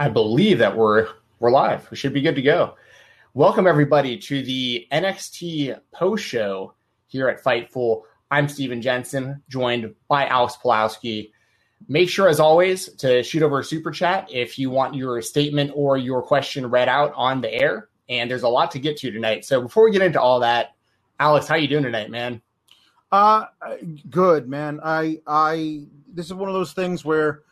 I believe that we're we're live. We should be good to go. Welcome everybody to the NXT post show here at Fightful. I'm Steven Jensen, joined by Alex Pulowski. Make sure, as always, to shoot over a super chat if you want your statement or your question read out on the air. And there's a lot to get to tonight. So before we get into all that, Alex, how you doing tonight, man? Uh, good, man. I I this is one of those things where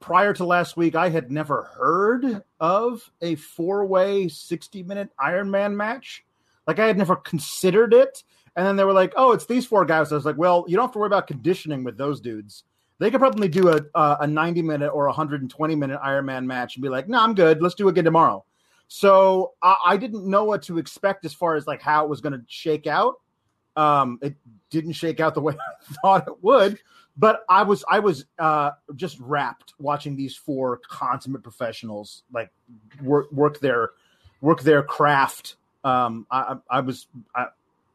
prior to last week, I had never heard of a four way 60 minute Iron Man match. Like, I had never considered it. And then they were like, oh, it's these four guys. I was like, well, you don't have to worry about conditioning with those dudes. They could probably do a, a 90 minute or 120 minute Iron Man match and be like, no, I'm good. Let's do it again tomorrow. So I, I didn't know what to expect as far as like how it was going to shake out. Um, it didn't shake out the way I thought it would but I was I was uh, just wrapped watching these four consummate professionals like work work their work their craft. Um, I, I was I,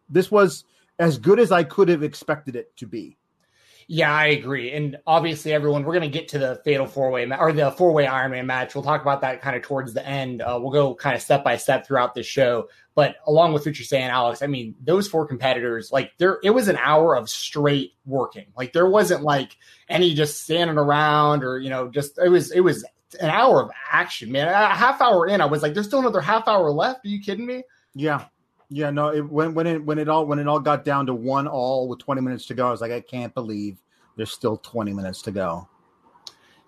this was as good as I could have expected it to be. Yeah, I agree. And obviously, everyone, we're going to get to the fatal four way or the four way Iron Man match. We'll talk about that kind of towards the end. Uh, we'll go kind of step by step throughout the show. But along with what you're saying, Alex, I mean, those four competitors, like there, it was an hour of straight working. Like there wasn't like any just standing around or you know, just it was it was an hour of action, man. A half hour in, I was like, there's still another half hour left. Are you kidding me? Yeah, yeah. No, it, when when it when it all when it all got down to one all with 20 minutes to go, I was like, I can't believe there's still 20 minutes to go.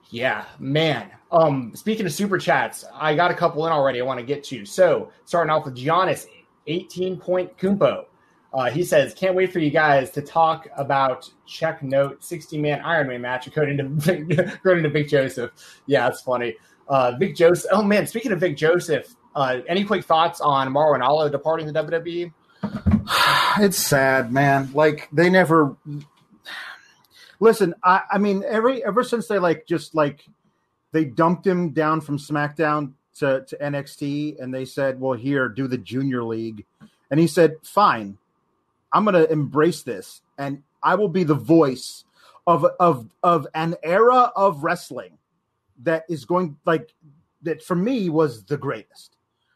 Yeah, man. Um, speaking of super chats, I got a couple in already. I want to get to. So starting off with Giannis, Antetokounmpo. Uh, he says, "Can't wait for you guys to talk about check note 60 man Ironman match according to according to Vic Joseph." Yeah, that's funny. Uh, Vic Joseph. Oh man, speaking of Vic Joseph, uh, any quick thoughts on Mauro Ranallo departing the WWE? It's sad, man. Like they never listen. I, I mean, every ever since they like just like they dumped him down from SmackDown to, to NXT and they said, Well, here, do the junior league. And he said, Fine, I'm gonna embrace this and I will be the voice of of of an era of wrestling that is going like that for me was the greatest.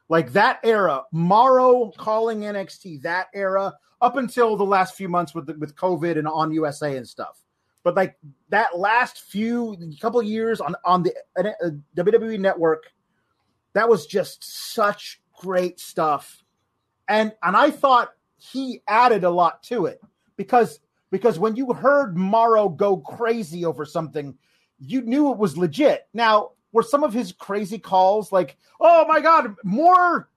Like that era, Mauro calling NXT, that era up until the last few months with with COVID and on USA and stuff. But like that last few couple years on on the uh, WWE network, that was just such great stuff. And and I thought he added a lot to it because because when you heard Mauro go crazy over something, you knew it was legit. Now, were some of his crazy calls like, "Oh my god, more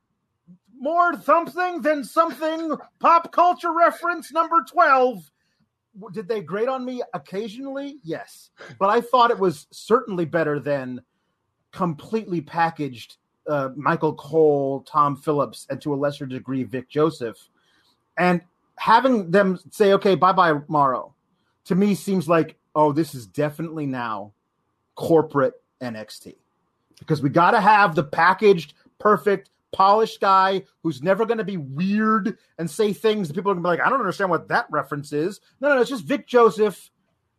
more something than something pop culture reference number 12." Did they grate on me occasionally? Yes. But I thought it was certainly better than completely packaged uh, Michael Cole, Tom Phillips, and to a lesser degree Vic Joseph, and having them say, "Okay, bye bye, Mauro," to me seems like, oh, this is definitely now corporate NXT. because we got to have the packaged, perfect, polished guy who's never going to be weird and say things that people are going to be like, I don't understand what that reference is. No, no, no, it's just Vic Joseph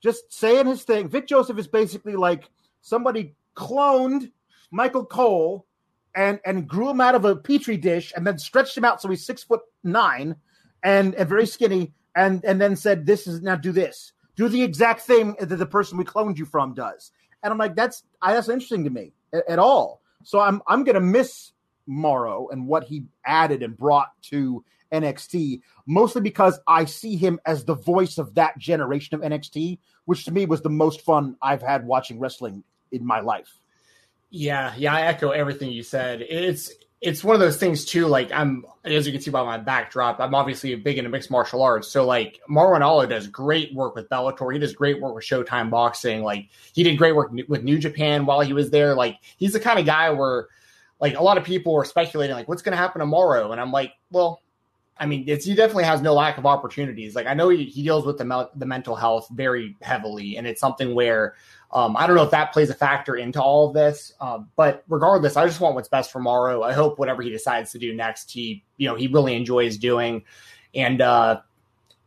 just saying his thing. Vic Joseph is basically like somebody cloned Michael Cole and and grew him out of a petri dish and then stretched him out so he's six foot nine and and very skinny and and then said this is now do this do the exact thing that the person we cloned you from does and i'm like that's I, that's interesting to me at, at all so i'm i'm gonna miss Mauro and what he added and brought to nxt mostly because i see him as the voice of that generation of nxt which to me was the most fun i've had watching wrestling in my life yeah, yeah, I echo everything you said. It's it's one of those things too. Like I'm, as you can see by my backdrop, I'm obviously big into mixed martial arts. So like Mauro Ranallo does great work with Bellator. He does great work with Showtime Boxing. Like he did great work with New Japan while he was there. Like he's the kind of guy where, like a lot of people are speculating like what's going to happen tomorrow, and I'm like, well, I mean, he definitely has no lack of opportunities. Like I know he, he deals with the the mental health very heavily, and it's something where um, I don't know if that plays a factor into all of this, um, but regardless, I just want what's best for Mauro. I hope whatever he decides to do next, he you know he really enjoys doing, and uh,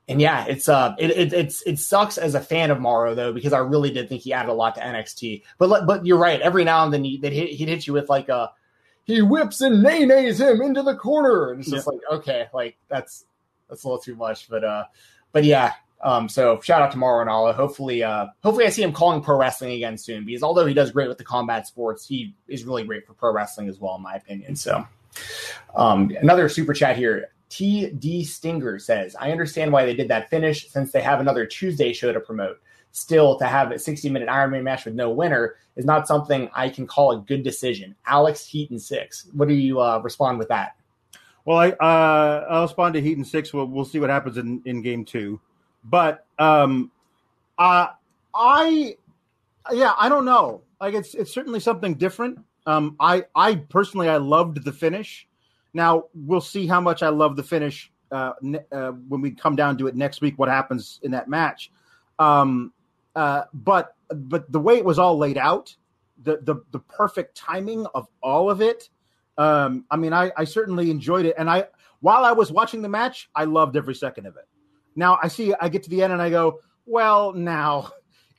and yeah, it's uh it, it it's it sucks as a fan of Mauro though because I really did think he added a lot to NXT. But but you're right. Every now and then he, he'd hit you with like a he whips and nay nays him into the corner, and it's just yeah. like okay, like that's that's a little too much. But uh, but yeah, um, so shout out to Mauro Ranallo. Hopefully, uh, hopefully I see him calling pro wrestling again soon because although he does great with the combat sports, he is really great for pro wrestling as well, in my opinion. So, um, another super chat here. TD Stinger says, I understand why they did that finish since they have another Tuesday show to promote. Still, to have a 60 minute Iron Man match with no winner is not something I can call a good decision. Alex Heaton six. What do you uh, respond with that? Well, I uh, I'll respond to Heaton six. We'll we'll see what happens in, in game two. But um, uh, I, yeah, I don't know. Like it's it's certainly something different. Um, I I personally I loved the finish. Now we'll see how much I love the finish uh, uh, when we come down to it next week. What happens in that match? Um, uh, but but the way it was all laid out, the the the perfect timing of all of it. Um, I mean, I, I certainly enjoyed it, and I while I was watching the match, I loved every second of it. Now I see, I get to the end and I go, well, now,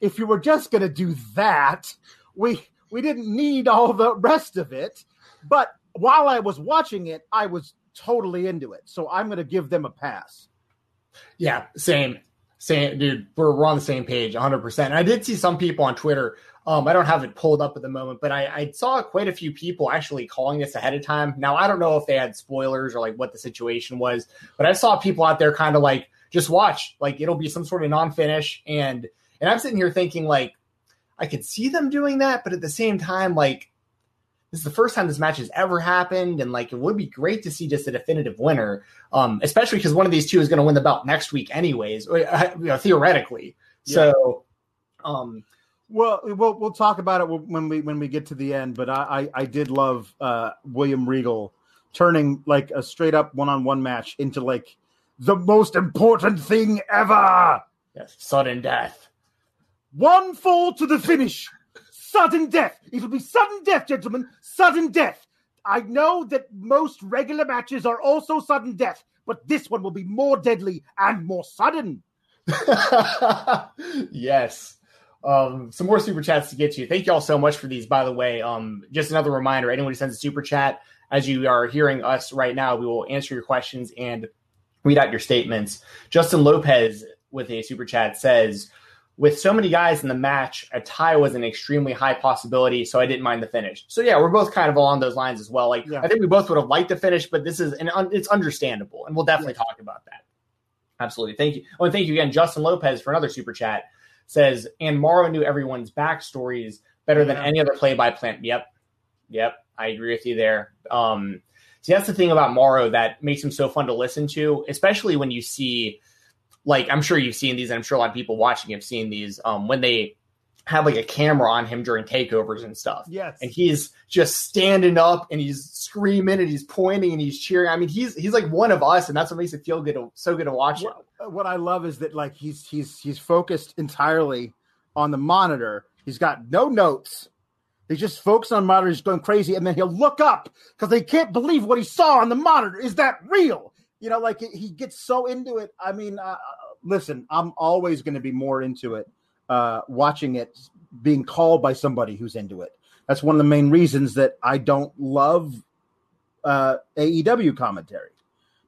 if you were just going to do that, we we didn't need all the rest of it. But while I was watching it, I was totally into it. So I'm going to give them a pass. Yeah, same, same, dude. We're, we're on the same page, 100. percent I did see some people on Twitter. Um, I don't have it pulled up at the moment, but I, I saw quite a few people actually calling this ahead of time. Now I don't know if they had spoilers or like what the situation was, but I saw people out there kind of like, just watch. Like it'll be some sort of non-finish, and and I'm sitting here thinking like I could see them doing that, but at the same time, like this is the first time this match has ever happened, and like it would be great to see just a definitive winner, um, especially because one of these two is going to win the belt next week, anyways, uh, you know, theoretically. Yeah. So, um, well, we'll we'll talk about it when we when we get to the end. But I I, I did love uh, William Regal turning like a straight up one on one match into like the most important thing ever. Yes, sudden death. One fall to the finish. Sudden death. It'll be sudden death, gentlemen. Sudden death. I know that most regular matches are also sudden death, but this one will be more deadly and more sudden. yes. Um, some more super chats to get you. Thank you all so much for these, by the way. Um, just another reminder anyone who sends a super chat, as you are hearing us right now, we will answer your questions and read out your statements. Justin Lopez with a super chat says, with so many guys in the match, a tie was an extremely high possibility, so I didn't mind the finish. So yeah, we're both kind of along those lines as well. Like yeah. I think we both would have liked the finish, but this is and it's understandable, and we'll definitely yeah. talk about that. Absolutely, thank you. Oh, and thank you again, Justin Lopez, for another super chat. Says and Mauro knew everyone's backstories better yeah. than any other play by plant. Yep, yep, I agree with you there. Um, See, that's the thing about Mauro that makes him so fun to listen to, especially when you see, like, I'm sure you've seen these, and I'm sure a lot of people watching have seen these, um, when they have like a camera on him during takeovers and stuff. Yes. And he's just standing up and he's screaming and he's pointing and he's cheering. I mean, he's he's like one of us, and that's what makes it feel good to, so good to watch what, What I love is that like he's he's he's focused entirely on the monitor. He's got no notes. They just focus on monitor. He's going crazy, and then he'll look up because they can't believe what he saw on the monitor. Is that real? You know, like he gets so into it. I mean, uh, listen, I'm always going to be more into it uh, watching it being called by somebody who's into it. That's one of the main reasons that I don't love uh, AEW commentary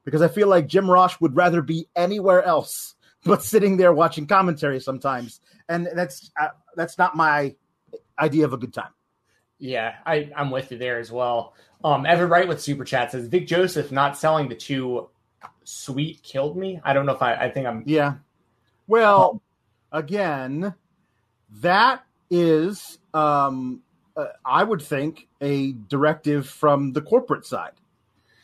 because I feel like Jim Ross would rather be anywhere else but sitting there watching commentary sometimes, and that's uh, that's not my idea of a good time. Yeah, I, I'm with you there as well. Um, Evan Wright with super chat says Vic Joseph not selling the two sweet killed me. I don't know if I, I think I'm. Yeah. Well, again, that is, um, uh, I would think, a directive from the corporate side.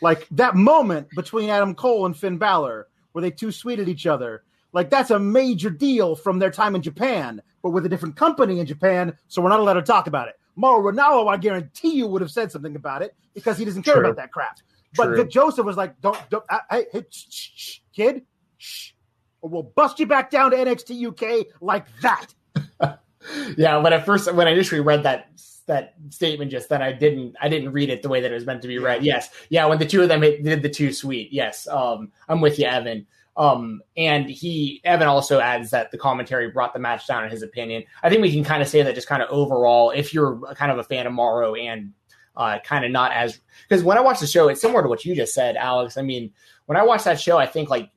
Like that moment between Adam Cole and Finn Balor, where they two sweeted each other, like that's a major deal from their time in Japan, but with a different company in Japan, so we're not allowed to talk about it. Mauro Ranallo, I guarantee you, would have said something about it because he doesn't care True. about that crap. But Vic Joseph was like, "Don't, don't hey, hey shh, shh, kid, shh, or we'll bust you back down to NXT UK like that." yeah, when I first when I initially read that that statement just then I didn't I didn't read it the way that it was meant to be read. Yes, yeah, when the two of them did the Too Sweet. Yes, um, I'm with you, Evan. Um, and he Evan also adds that the commentary brought the match down in his opinion. I think we can kind of say that just kind of overall, if you're kind of a fan of Mauro and uh, kind of not as because when I watch the show, it's similar to what you just said, Alex. I mean, when I watch that show, I think like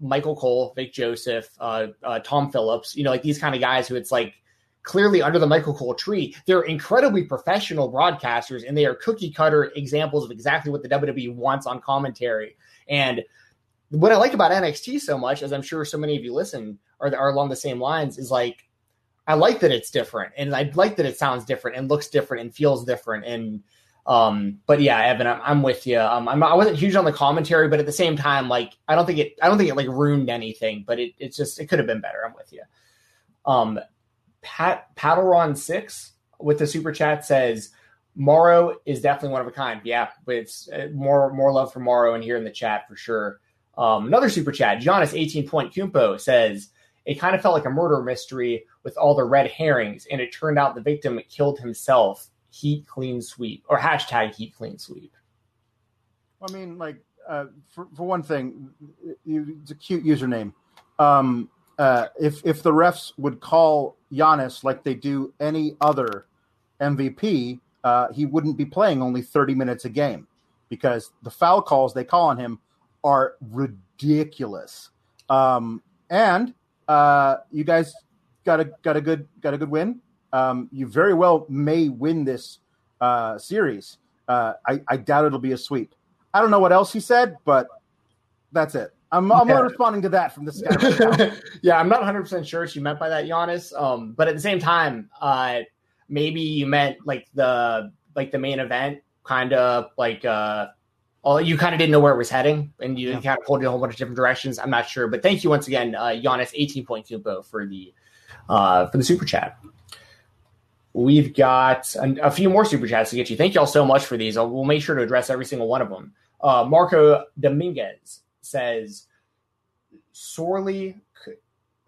Michael Cole, Vic Joseph, uh, uh, Tom Phillips, you know, like these kind of guys who it's like clearly under the Michael Cole tree. They're incredibly professional broadcasters and they are cookie cutter examples of exactly what the WWE wants on commentary. And what I like about NXT so much, as I'm sure so many of you listen are, are along the same lines, is like I like that it's different and I like that it sounds different and looks different and feels different. And um, but yeah, Evan, I'm, I'm with you. Um, I'm, I wasn't huge on the commentary, but at the same time, like I don't think it, I don't think it like ruined anything, but it, it's just it could have been better. I'm with you. Um, Pat Paddleron six with the super chat says Mauro is definitely one of a kind. Yeah, but it's uh, more more love for Mauro in here in the chat for sure. Um, another super chat, Giannis Antetokounmpo says it kind of felt like a murder mystery with all the red herrings, and it turned out the victim killed himself. Heat clean sweep or hashtag heat clean sweep. I mean, like uh, for for one thing, it's a cute username. Um, uh, if if the refs would call Giannis like they do any other MVP, uh, he wouldn't be playing only 30 minutes a game because the foul calls they call on him are ridiculous. Um, and uh, you guys got a got a good got a good win. Um, you very well may win this uh, series. Uh, I, I doubt it'll be a sweep. I don't know what else he said, but that's it. I'm, I'm yeah. responding to that from this guy. Yeah, I'm not 100 percent sure what you meant by that, Giannis. Um, but at the same time, uh, maybe you meant like the like the main event, kind of like uh, all you kind of didn't know where it was heading, and you yeah. kind of pulled in a whole bunch of different directions. I'm not sure, but thank you once again, uh, Giannis, Antetokounmpo for the uh, for the super chat. We've got a, a, few more super chats to get you. Thank you all so much for these. I'll, we'll make sure to address every single one of them. Uh, Marco Dominguez says sorely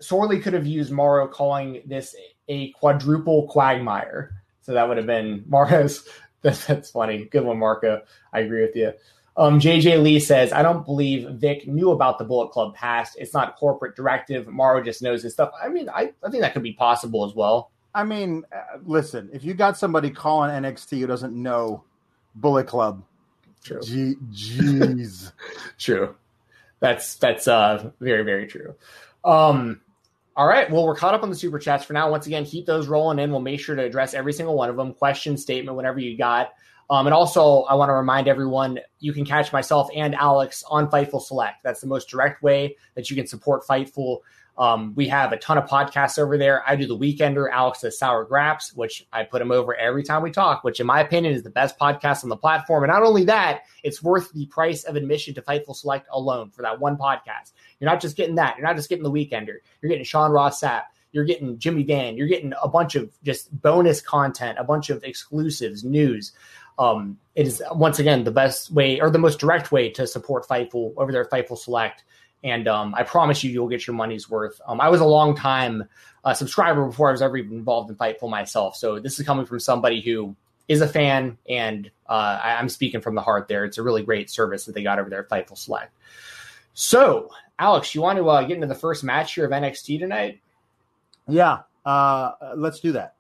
sorely could have used Mauro calling this a quadruple quagmire. So that would have been Marco's. That's, that's funny. Good one, Marco. I agree with you. Um, JJ Lee says, I don't believe Vic knew about the Bullet Club past. It's not corporate directive. Mauro just knows his stuff. I mean, I, I think that could be possible as well. I mean, uh, listen, if you got somebody calling NXT who doesn't know Bullet Club, True. jeez. True. That's that's uh very very true. Um, all right. Well, we're caught up on the super chats for now. Once again, keep those rolling in. We'll make sure to address every single one of them. Question, statement, whatever you got. Um, and also, I want to remind everyone you can catch myself and Alex on Fightful Select. That's the most direct way that you can support Fightful. Um, we have a ton of podcasts over there. I do the Weekender. Alex does Sour Grapes, which I put him over every time we talk, which in my opinion is the best podcast on the platform. And not only that, it's worth the price of admission to Fightful Select alone for that one podcast. You're not just getting that. You're not just getting the Weekender. You're getting Sean Ross Sapp. You're getting Jimmy Van. You're getting a bunch of just bonus content, a bunch of exclusives, news. Um, it is once again the best way or the most direct way to support Fightful over there at Fightful Select and um, I promise you, you'll get your money's worth. Um, I was a long time uh, subscriber before I was ever even involved in Fightful myself, so this is coming from somebody who is a fan, and uh, I, am speaking from the heart. There, it's a really great service that they got over there at Fightful Select. So, Alex, you want to uh, get into the first match here of NXT tonight? Yeah, uh, let's do that.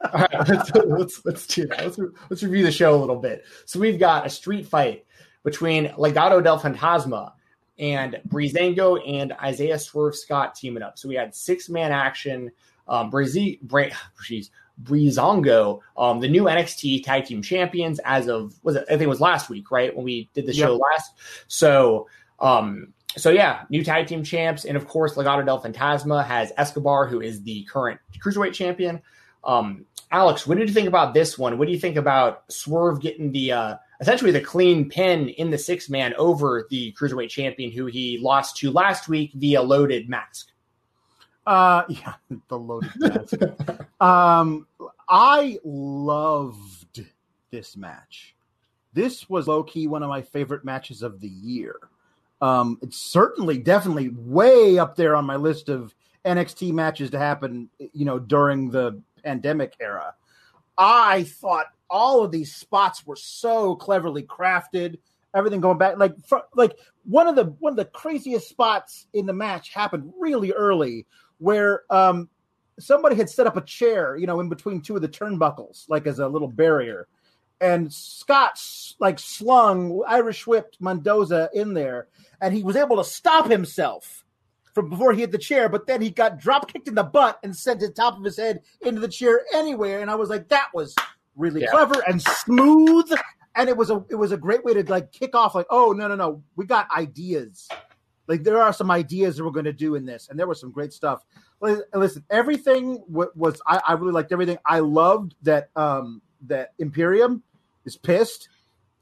All right, let's, let's, let's do that. Let's, let's review the show a little bit. So we've got a street fight between Legado del Fantasma and Breezango and Isaiah Swerve Scott teaming up. So we had six man action. Um, Breezy, Bre- geez, Breezango, um, the new NXT Tag Team Champions as of was it, I think it was last week, right when we did the show last. So, um, so yeah, new tag team champs, and of course, Legado del Fantasma has Escobar, who is the current cruiserweight champion. Um, Alex, what did you think about this one? What do you think about Swerve getting the uh, essentially the clean pin in the six man over the cruiserweight champion who he lost to last week via loaded mask. Uh, yeah, the loaded mask. um, I loved this match. This was low key one of my favorite matches of the year. Um, it's certainly, definitely way up there on my list of NXT matches to happen, you know, during the pandemic era. I thought all of these spots were so cleverly crafted. Everything going back, like like one of the one of the craziest spots in the match happened really early, where um, somebody had set up a chair, you know, in between two of the turnbuckles, like as a little barrier, and Scott like slung Irish whipped Mendoza in there, and he was able to stop himself from before he hit the chair, but then he got drop kicked in the butt and sent the top of his head into the chair anywhere. And I was like, that was really yeah. clever and smooth. And it was a it was a great way to like kick off like, oh no, no, no, we got ideas. Like there are some ideas that we're going to do in this, and there was some great stuff. Listen, everything was I, I really liked everything. I loved that um that Imperium is pissed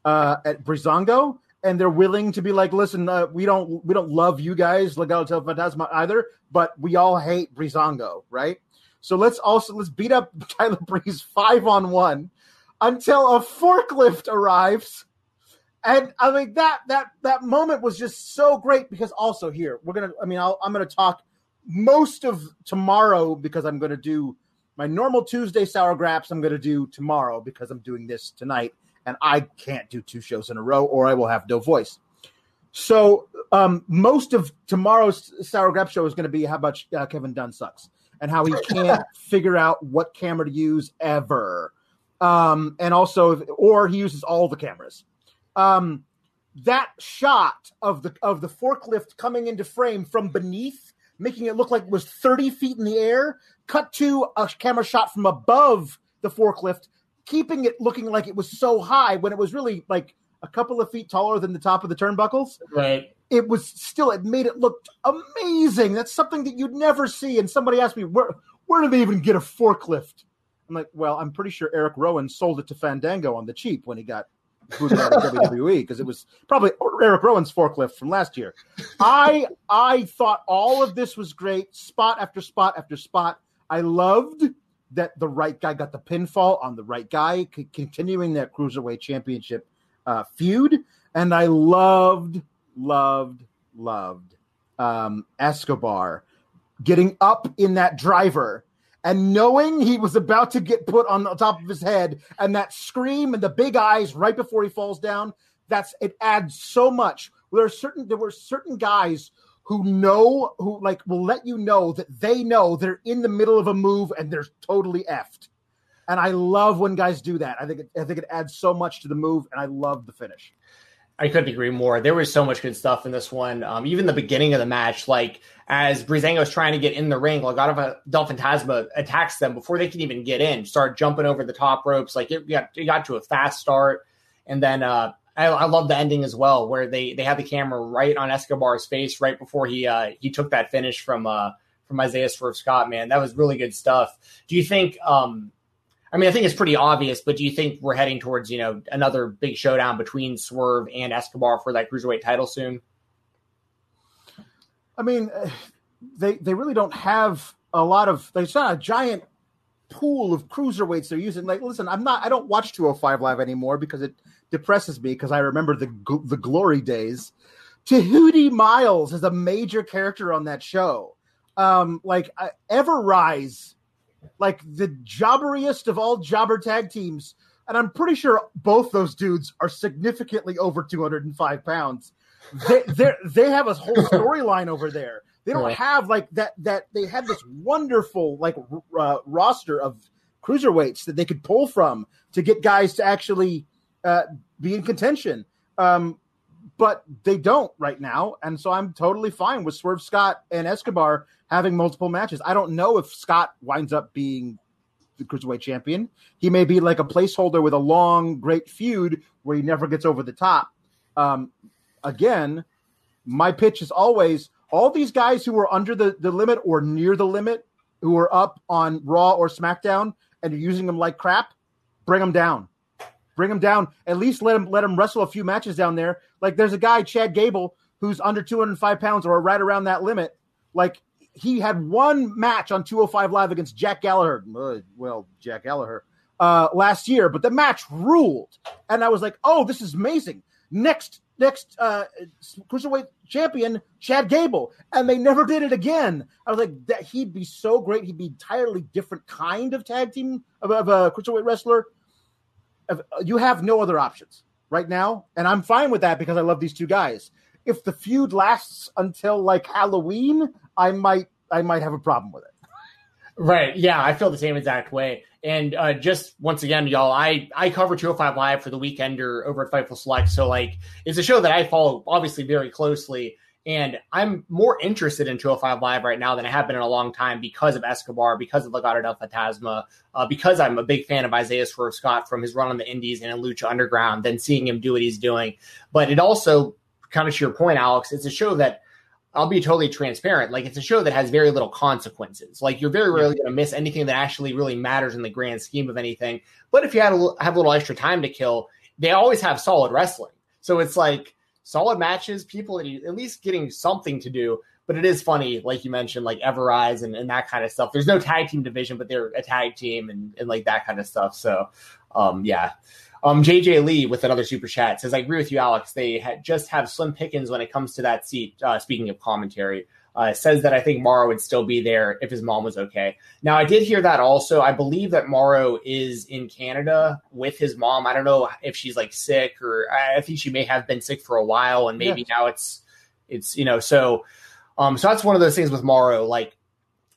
uh, at Breezango, and they're willing to be like, listen, uh, we don't we don't love you guys, Legado del Fantasma either, but we all hate Breezango, right? So let's also let's beat up Tyler Breeze five on one until a forklift arrives. And I mean that that that moment was just so great because also here we're gonna I mean i am gonna talk most of tomorrow because I'm gonna do my normal Tuesday Sour Grapes I'm gonna do tomorrow because I'm doing this tonight and I can't do two shows in a row or I will have no voice. So um, most of tomorrow's sour grap show is going to be how much uh, Kevin Dunn sucks and how he can't figure out what camera to use ever. Um, and also, or he uses all the cameras. Um, that shot of the of the forklift coming into frame from beneath, making it look like it was 30 feet in the air, cut to a camera shot from above the forklift, keeping it looking like it was so high when it was really like a couple of feet taller than the top of the turnbuckles. Right it was still it made it look amazing. That's something that you'd never see. And somebody asked me where where did they even get a forklift? I'm like, well, I'm pretty sure Eric Rowan sold it to Fandango on the cheap when he got booted out of WWE because it was probably Eric Rowan's forklift from last year. I I thought all of this was great, spot after spot after spot. I loved that the right guy got the pinfall on the right guy, c- continuing that cruiserweight championship uh, feud, and I loved loved, loved um, Escobar getting up in that driver and knowing he was about to get put on the top of his head and that scream and the big eyes right before he falls down that's it adds so much. There are certain there were certain guys who know who like will let you know that they know they're in the middle of a move and they're totally effed and i love when guys do that i think it, i think it adds so much to the move and i love the finish I couldn't agree more. There was so much good stuff in this one. Um, even the beginning of the match, like as Breezango is trying to get in the ring, Legado del Fantasma attacks them before they can even get in, start jumping over the top ropes. Like it got, it got to a fast start. And then uh, I, I love the ending as well, where they they had the camera right on Escobar's face right before he uh, he took that finish from uh, from Isaiah Swerve Scott. Man, that was really good stuff. Do you think um, I mean, I think it's pretty obvious, but do you think we're heading towards, you know, another big showdown between Swerve and Escobar for that cruiserweight title soon? I mean, they they really don't have a lot of. There's not a giant pool of cruiserweights they're using. Like, listen, I'm not. I don't watch 205 live anymore because it depresses me because I remember the the glory days. Tehuti Miles is a major character on that show. Um, like uh, Ever Rise, like the jobberiest of all jobber tag teams, and I'm pretty sure both those dudes are significantly over 205 pounds. They they they have a whole storyline over there. They don't have like that that they have this wonderful like uh, roster of cruiserweights that they could pull from to get guys to actually uh, be in contention. Um, but they don't right now, and so I'm totally fine with Swerve Scott and Escobar having multiple matches. I don't know if Scott winds up being the cruiserweight champion. He may be like a placeholder with a long, great feud where he never gets over the top. Um, again, my pitch is always all these guys who are under the, the limit or near the limit, who are up on Raw or SmackDown, and you're using them like crap, bring them down. Bring him down. At least let him let him wrestle a few matches down there. Like there's a guy, Chad Gable, who's under 205 pounds or right around that limit. Like he had one match on 205 Live against Jack Gallagher. Well, Jack Gallagher uh, last year, but the match ruled, and I was like, "Oh, this is amazing!" Next, next uh, cruiserweight champion, Chad Gable, and they never did it again. I was like, "That he'd be so great. He'd be entirely different kind of tag team of, of a cruiserweight wrestler." You have no other options right now, and I'm fine with that because I love these two guys if the feud lasts until like Halloween, I might I might have a problem with it. Right. Yeah, I feel the same exact way. And uh, just once again, y'all, I I cover 205 Live for the Weekender over at Fightful Select. So like, it's a show that I follow obviously very closely. And I'm more interested in 205 Live right now than I have been in a long time because of Escobar, because of Legado del Fantasma, uh, because I'm a big fan of Isaiah Swerve Scott from his run on the Indies and in Lucha Underground, than seeing him do what he's doing. But it also, kind of to your point, Alex, it's a show that I'll be totally transparent. Like it's a show that has very little consequences. Like you're very rarely going to miss anything that actually really matters in the grand scheme of anything. But if you had a, have a little extra time to kill, they always have solid wrestling. So it's like solid matches, people at least getting something to do. But it is funny, like you mentioned, like Everrise and, and that kind of stuff. There's no tag team division, but they're a tag team and, and like that kind of stuff. So, um, yeah. Um, JJ Lee with another super chat says, I agree with you, Alex. They ha- just have slim pickings when it comes to that seat. Uh, speaking of commentary, uh, says that I think Mauro would still be there if his mom was okay. Now, I did hear that also. I believe that Mauro is in Canada with his mom. I don't know if she's like sick or I think she may have been sick for a while and maybe now it's, it's, you know, so, um, so that's one of those things with Mauro. Like,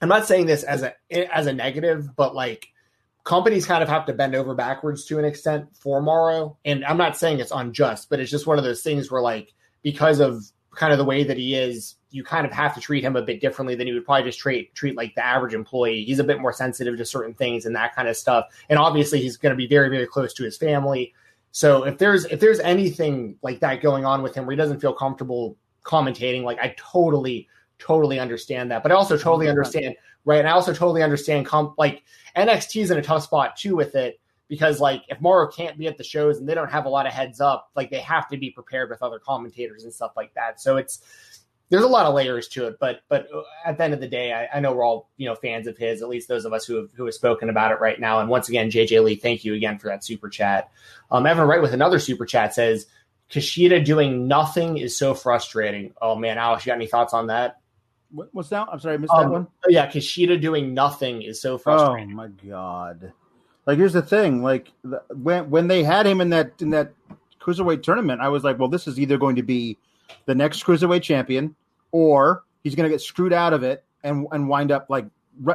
I'm not saying this as a, as a negative, but like, companies kind of have to bend over backwards to an extent for Mauro. And I'm not saying it's unjust, but it's just one of those things where like because of kind of the way that he is, you kind of have to treat him a bit differently than you would probably just treat treat like the average employee. He's a bit more sensitive to certain things and that kind of stuff. And obviously he's going to be very, very close to his family. So if there's if there's anything like that going on with him where he doesn't feel comfortable commentating, like I totally, totally understand that. But I also totally understand right? And I also totally understand comp like NXT is in a tough spot too with it because like if Mauro can't be at the shows and they don't have a lot of heads up, like they have to be prepared with other commentators and stuff like that. So it's there's a lot of layers to it, but but at the end of the day, I, I know we're all you know fans of his. At least those of us who have who have spoken about it right now. And once again, JJ Lee, thank you again for that super chat. Um, Evan Wright with another super chat says Kushida doing nothing is so frustrating. Oh man, Alex, you got any thoughts on that? what's that? I'm sorry, I missed um, that one. Yeah, Kushida doing nothing is so frustrating. Oh my god! Like, here's the thing: like the, when when they had him in that in that cruiserweight tournament, I was like, well, this is either going to be the next cruiserweight champion, or he's going to get screwed out of it and and wind up like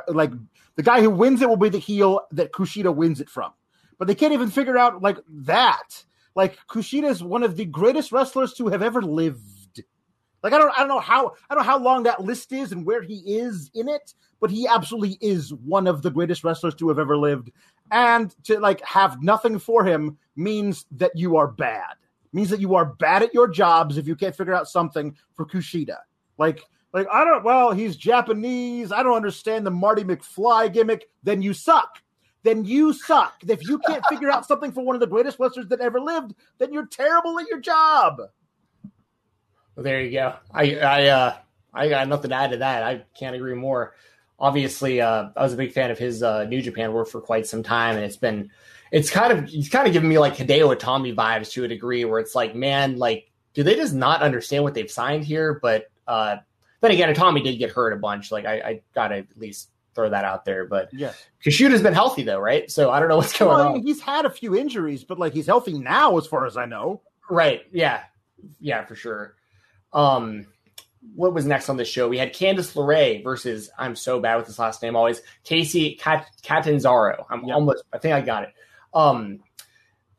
like the guy who wins it will be the heel that Kushida wins it from. But they can't even figure out like that. Like Kushida is one of the greatest wrestlers to have ever lived like I don't I don't know how I don't know how long that list is and where he is in it, but he absolutely is one of the greatest wrestlers to have ever lived. And to like have nothing for him means that you are bad. Means that you are bad at your jobs if you can't figure out something for Kushida. Like like I don't well, he's Japanese. I don't understand the Marty McFly gimmick. Then you suck then you suck. If you can't figure out something for one of the greatest wrestlers that ever lived, then you're terrible at your job. Well, there you go. I I uh, I got nothing to add to that. I can't agree more. Obviously, uh, I was a big fan of his uh, New Japan work for quite some time, and it's been it's kind of he's kind of giving me like Hideo Itami vibes to a degree, where it's like, man, like do they just not understand what they've signed here? But uh, then again, Tommy did get hurt a bunch. Like I, I gotta at least throw that out there. But yeah, Kushida's been healthy though, right? So I don't know what's going well, on. He's had a few injuries, but like he's healthy now, as far as I know. Right? Yeah, yeah, for sure. Um, what was next on the show? We had Candice LeRae versus I'm so bad with this last name always Kacy Cat- Catanzaro. I'm yep. almost I think I got it. Um,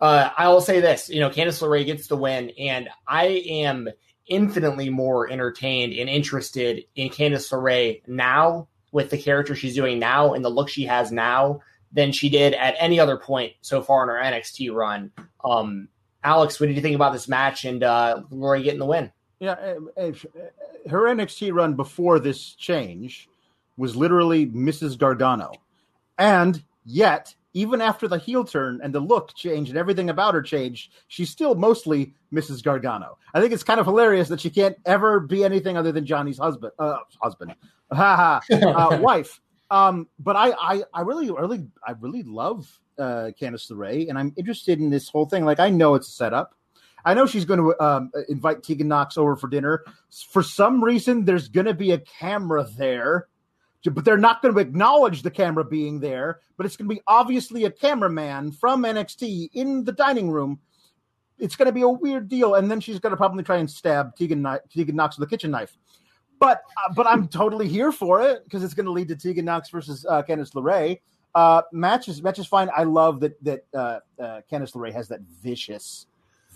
uh, I will say this, you know, Candice LeRae gets the win, and I am infinitely more entertained and interested in Candice LeRae now with the character she's doing now and the look she has now than she did at any other point so far in her NXT run. Um, Alex, what did you think about this match and uh, LeRae getting the win? Yeah, uh, uh, her NXT run before this change was literally Mrs. Gargano. And yet, even after the heel turn and the look change and everything about her changed, she's still mostly Mrs. Gargano. I think it's kind of hilarious that she can't ever be anything other than Johnny's husband, uh, husband, uh, wife. Um, but I, I, I really, really, I really love uh, Candice LeRae, and I'm interested in this whole thing. Like, I know it's a setup. I know she's going to um, invite Tegan Nox over for dinner. For some reason, there's going to be a camera there, but they're not going to acknowledge the camera being there. But it's going to be obviously a cameraman from NXT in the dining room. It's going to be a weird deal, and then she's going to probably try and stab Tegan, Tegan Nox with a kitchen knife. But uh, but I'm totally here for it because it's going to lead to Tegan Nox versus uh, Candice LeRae. Uh, match is match is fine. I love that that uh, uh, Candice LeRae has that vicious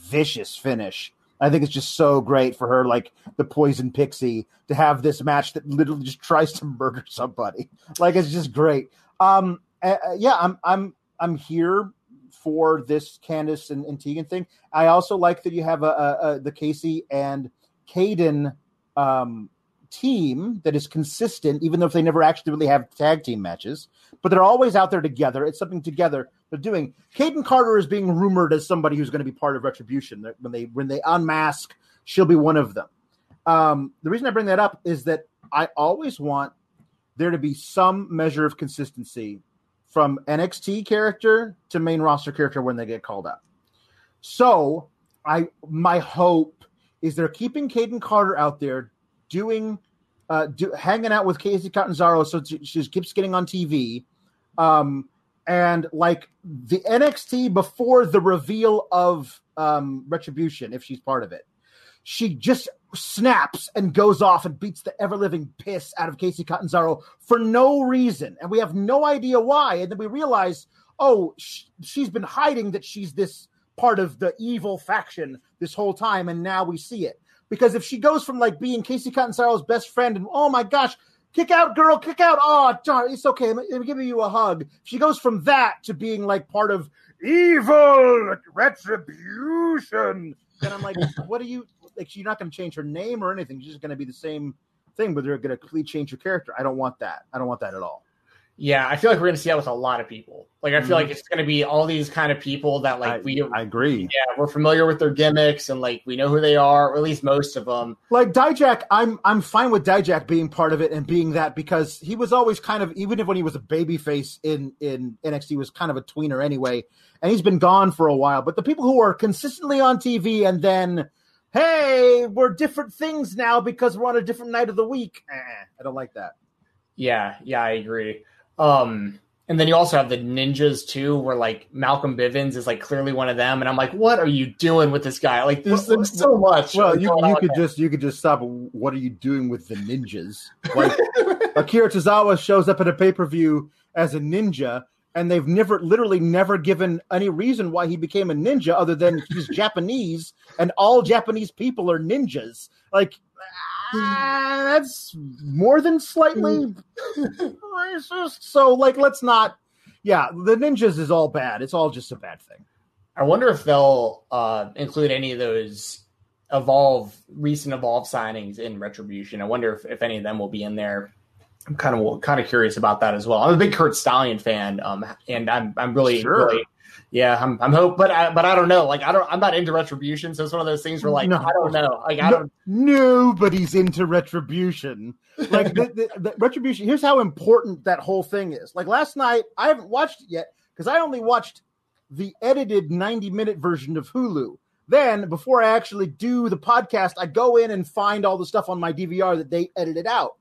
vicious finish. I think it's just so great for her, like the poison pixie, to have this match that literally just tries to murder somebody. Like it's just great. Um, uh, yeah, I'm I'm I'm here for this Candice and, and Tegan thing. I also like that you have a, a, a the Kacy and Kayden um, team that is consistent, even though if they never actually really have tag team matches, but they're always out there together. It's something together they're doing. Kayden Carter is being rumored as somebody who's going to be part of Retribution. When they when they unmask, she'll be one of them. Um, the reason I bring that up is that I always want there to be some measure of consistency from NXT character to main roster character when they get called up. So I my hope is they're keeping Kayden Carter out there doing uh do, hanging out with Kacy Catanzaro so she, she keeps getting on TV. Um, and like the NXT before the reveal of um, Retribution, if she's part of it, she just snaps and goes off and beats the ever living piss out of Kacy Catanzaro for no reason, and we have no idea why. And then we realize, oh, sh- she's been hiding that she's this part of the evil faction this whole time, and now we see it. Because if she goes from like being Kacy Catanzaro's best friend and oh my gosh, kick out, girl, kick out. Oh, darn, it's okay. I'm, giving you a hug. She goes from that to being like part of evil retribution. And I'm like, what are you like? You're not going to change her name or anything. She's just going to be the same thing, but they're going to completely change her character. I don't want that. I don't want that at all. Yeah, I feel like we're going to see that with a lot of people. Like, I feel mm-hmm. like it's going to be all these kind of people that, like, I, we. I agree. Yeah, we're familiar with their gimmicks and like we know who they are, or at least most of them. Like Dijak, I'm I'm fine with Dijak being part of it and being that because he was always kind of even if when he was a baby face in in NXT was kind of a tweener anyway, and he's been gone for a while. But the people who are consistently on TV and then hey, we're different things now because we're on a different night of the week. Eh, I don't like that. Yeah, yeah, I agree. Um, and then you also have the ninjas too, where like Malcolm Bivens is like clearly one of them, and I'm like, what are you doing with this guy? Like, there's, well, there's so much. Well, you, you could just you could just stop. What are you doing with the ninjas? Like Akira Tozawa shows up at a pay per view as a ninja, and they've never, literally, never given any reason why he became a ninja other than he's Japanese, and all Japanese people are ninjas. Like uh, that's more than slightly racist. So, like, let's not. Yeah, the ninjas is all bad. It's all just a bad thing. I wonder if they'll uh, include any of those evolve recent evolve signings in retribution. I wonder if, if any of them will be in there. I'm kind of kind of curious about that as well. I'm a big Curt Stallion fan, um, and I'm I'm really sure. really yeah, I'm I'm hope, but I but I don't know. Like I don't I'm not into retribution, so it's one of those things where like no. I don't know. Like I don't. Nobody's into retribution. Like the, the, the, retribution. Here's how important that whole thing is. Like last night, I haven't watched it yet because I only watched the edited 90 minute version of Hulu. Then, before I actually do the podcast, I go in and find all the stuff on my DVR that they edited out.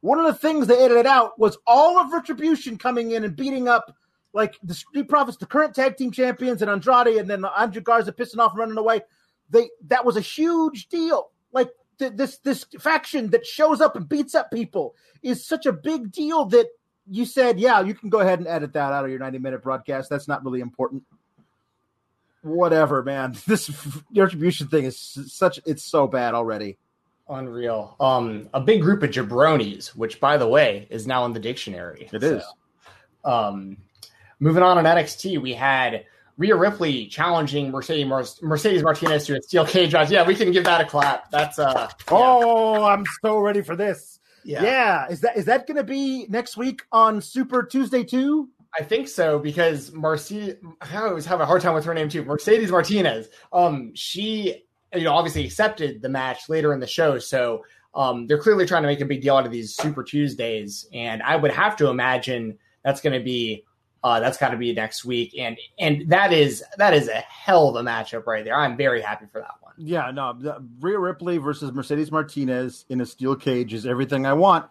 One of the things they edited out was all of Retribution coming in and beating up like the Street Profits, the current tag team champions, and Andrade, and then Angel Garza pissing off and running away. They that was a huge deal. Like th- this this faction that shows up and beats up people is such a big deal that you said, yeah, you can go ahead and edit that out of your 90 minute broadcast. That's not really important. Whatever, man. This retribution thing is such it's so bad already. Unreal. Um, a big group of jabronis, which by the way is now in the dictionary. It so, is. Um, moving on in NXT, we had Rhea Ripley challenging Mercedes Mercedes Martinez to a steel cage match. Yeah, we can give that a clap. That's uh. Yeah. Oh, I'm so ready for this. Yeah. yeah. Is that is that going to be next week on Super Tuesday too? I think so because Marcy, I always have a hard time with her name too. Mercedes Martinez. Um, she, you know, obviously accepted the match later in the show, so um, they're clearly trying to make a big deal out of these Super Tuesdays, and I would have to imagine that's going to be uh, that's got to be next week, and and that is that is a hell of a matchup right there. I'm very happy for that one. Yeah, no, Rhea Ripley versus Mercedes Martinez in a steel cage is everything I want,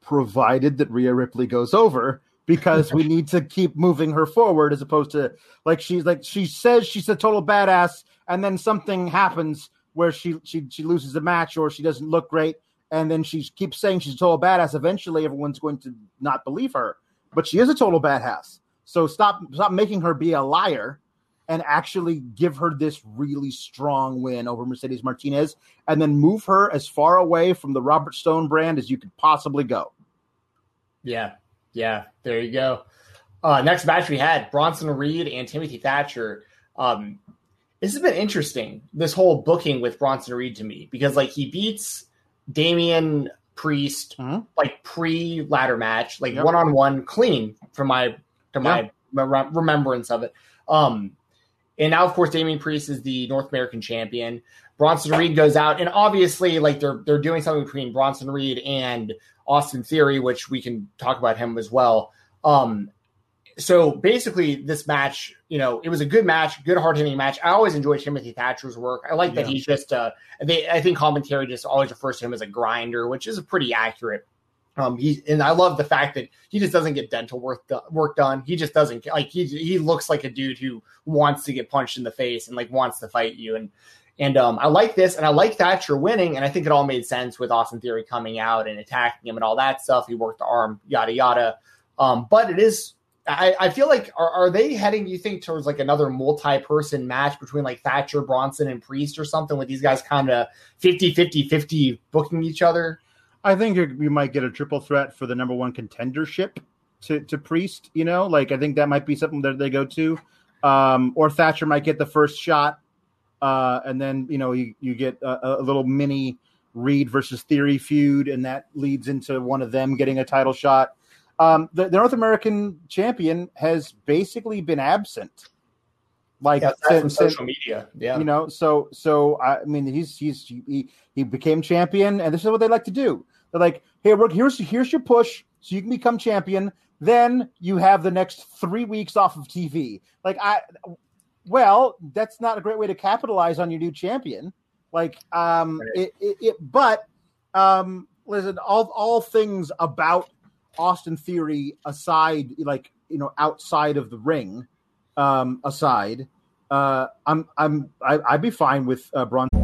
provided that Rhea Ripley goes over because we need to keep moving her forward as opposed to like she's like she says she's a total badass, and then something happens where she she she loses the match or she doesn't look great, and then she keeps saying she's a total badass. Eventually, everyone's going to not believe her but she is a total badass. So stop stop making her be a liar and actually give her this really strong win over Mercedes Martinez and then move her as far away from the Robert Stone brand as you could possibly go. Yeah. Yeah. There you go. Uh, next match we had Bronson Reed and Timothy Thatcher. Um, this has been interesting, this whole booking with Bronson Reed to me, because like he beats Damian Priest, mm-hmm. like pre ladder match, like one on one, clean from my to my remembrance of it. Um, and now, of course, Damian Priest is the North American champion. Bronson Reed goes out, and obviously, like they're they're doing something between Bronson Reed and Austin Theory, which we can talk about him as well. Um, so basically, this match, you know, it was a good match, good hard hitting match. I always enjoy Timothy Thatcher's work. I like yeah. that he's just, uh, they, I think commentary just always refers to him as a grinder, which is a pretty accurate. Um, he and I love the fact that he just doesn't get dental work do, work done. He just doesn't like he he looks like a dude who wants to get punched in the face and like wants to fight you. And and um, I like this, and I like Thatcher winning, and I think it all made sense with Austin Theory coming out and attacking him and all that stuff. He worked the arm, yada yada. Um, but it is I, I feel like are, are they heading, you think, towards like another multi-person match between like Thatcher, Bronson, and Priest or something with these guys kind of 50, 50, 50 booking each other? I think you might get a triple threat for the number one contendership to, to Priest, you know, like I think that might be something that they go to. Um, or Thatcher might get the first shot. Uh, and then, you know, you, you get a, a little mini Reed versus Theory feud, and that leads into one of them getting a title shot um, the, the, North American champion has basically been absent. Like yeah, since, social media, yeah, you know. So, so I mean, he's he's he, he became champion, and this is what they like to do. They're like, "Hey, look, here's here's your push, so you can become champion. Then you have the next three weeks off of TV." Like, I, well, that's not a great way to capitalize on your new champion. Like, um, right. it, it, it, but um, listen, all all things about Austin Theory aside, like you know, outside of the ring, um, aside, uh, I'm I'm I, I'd be fine with uh, Braun.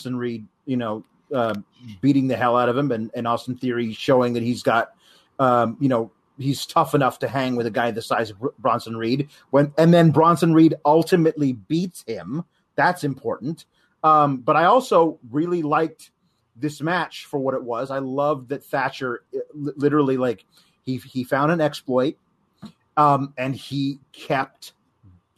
Austin Reed, you know, uh, beating the hell out of him, and, and Austin Theory showing that he's got, um, you know, he's tough enough to hang with a guy the size of Bronson Reed. When and then Bronson Reed ultimately beats him. That's important. Um, but I also really liked this match for what it was. I loved that Thatcher uh, literally like he he found an exploit, um, and he kept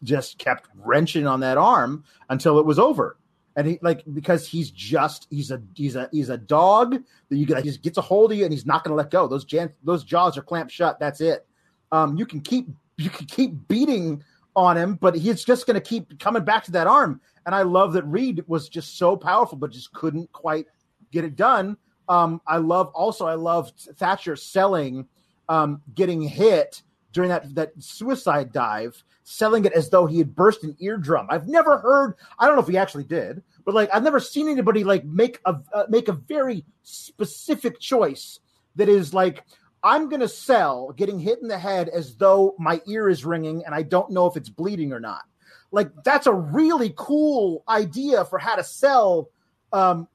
just kept wrenching on that arm until it was over. And he like because he's just he's a he's a he's a dog that you like, just gets a hold of you and he's not going to let go. Those jan- those jaws are clamped shut. That's it. Um, you can keep you can keep beating on him, but he's just going to keep coming back to that arm. And I love that Reed was just so powerful, but just couldn't quite get it done. Um, I love also I love Thatcher selling um, getting hit during that that suicide dive, selling it as though he had burst an eardrum. I've never heard. I don't know if he actually did, but like I've never seen anybody like make a uh, make a very specific choice that is like I'm going to sell getting hit in the head as though my ear is ringing and I don't know if it's bleeding or not. Like that's a really cool idea for how to sell. Um,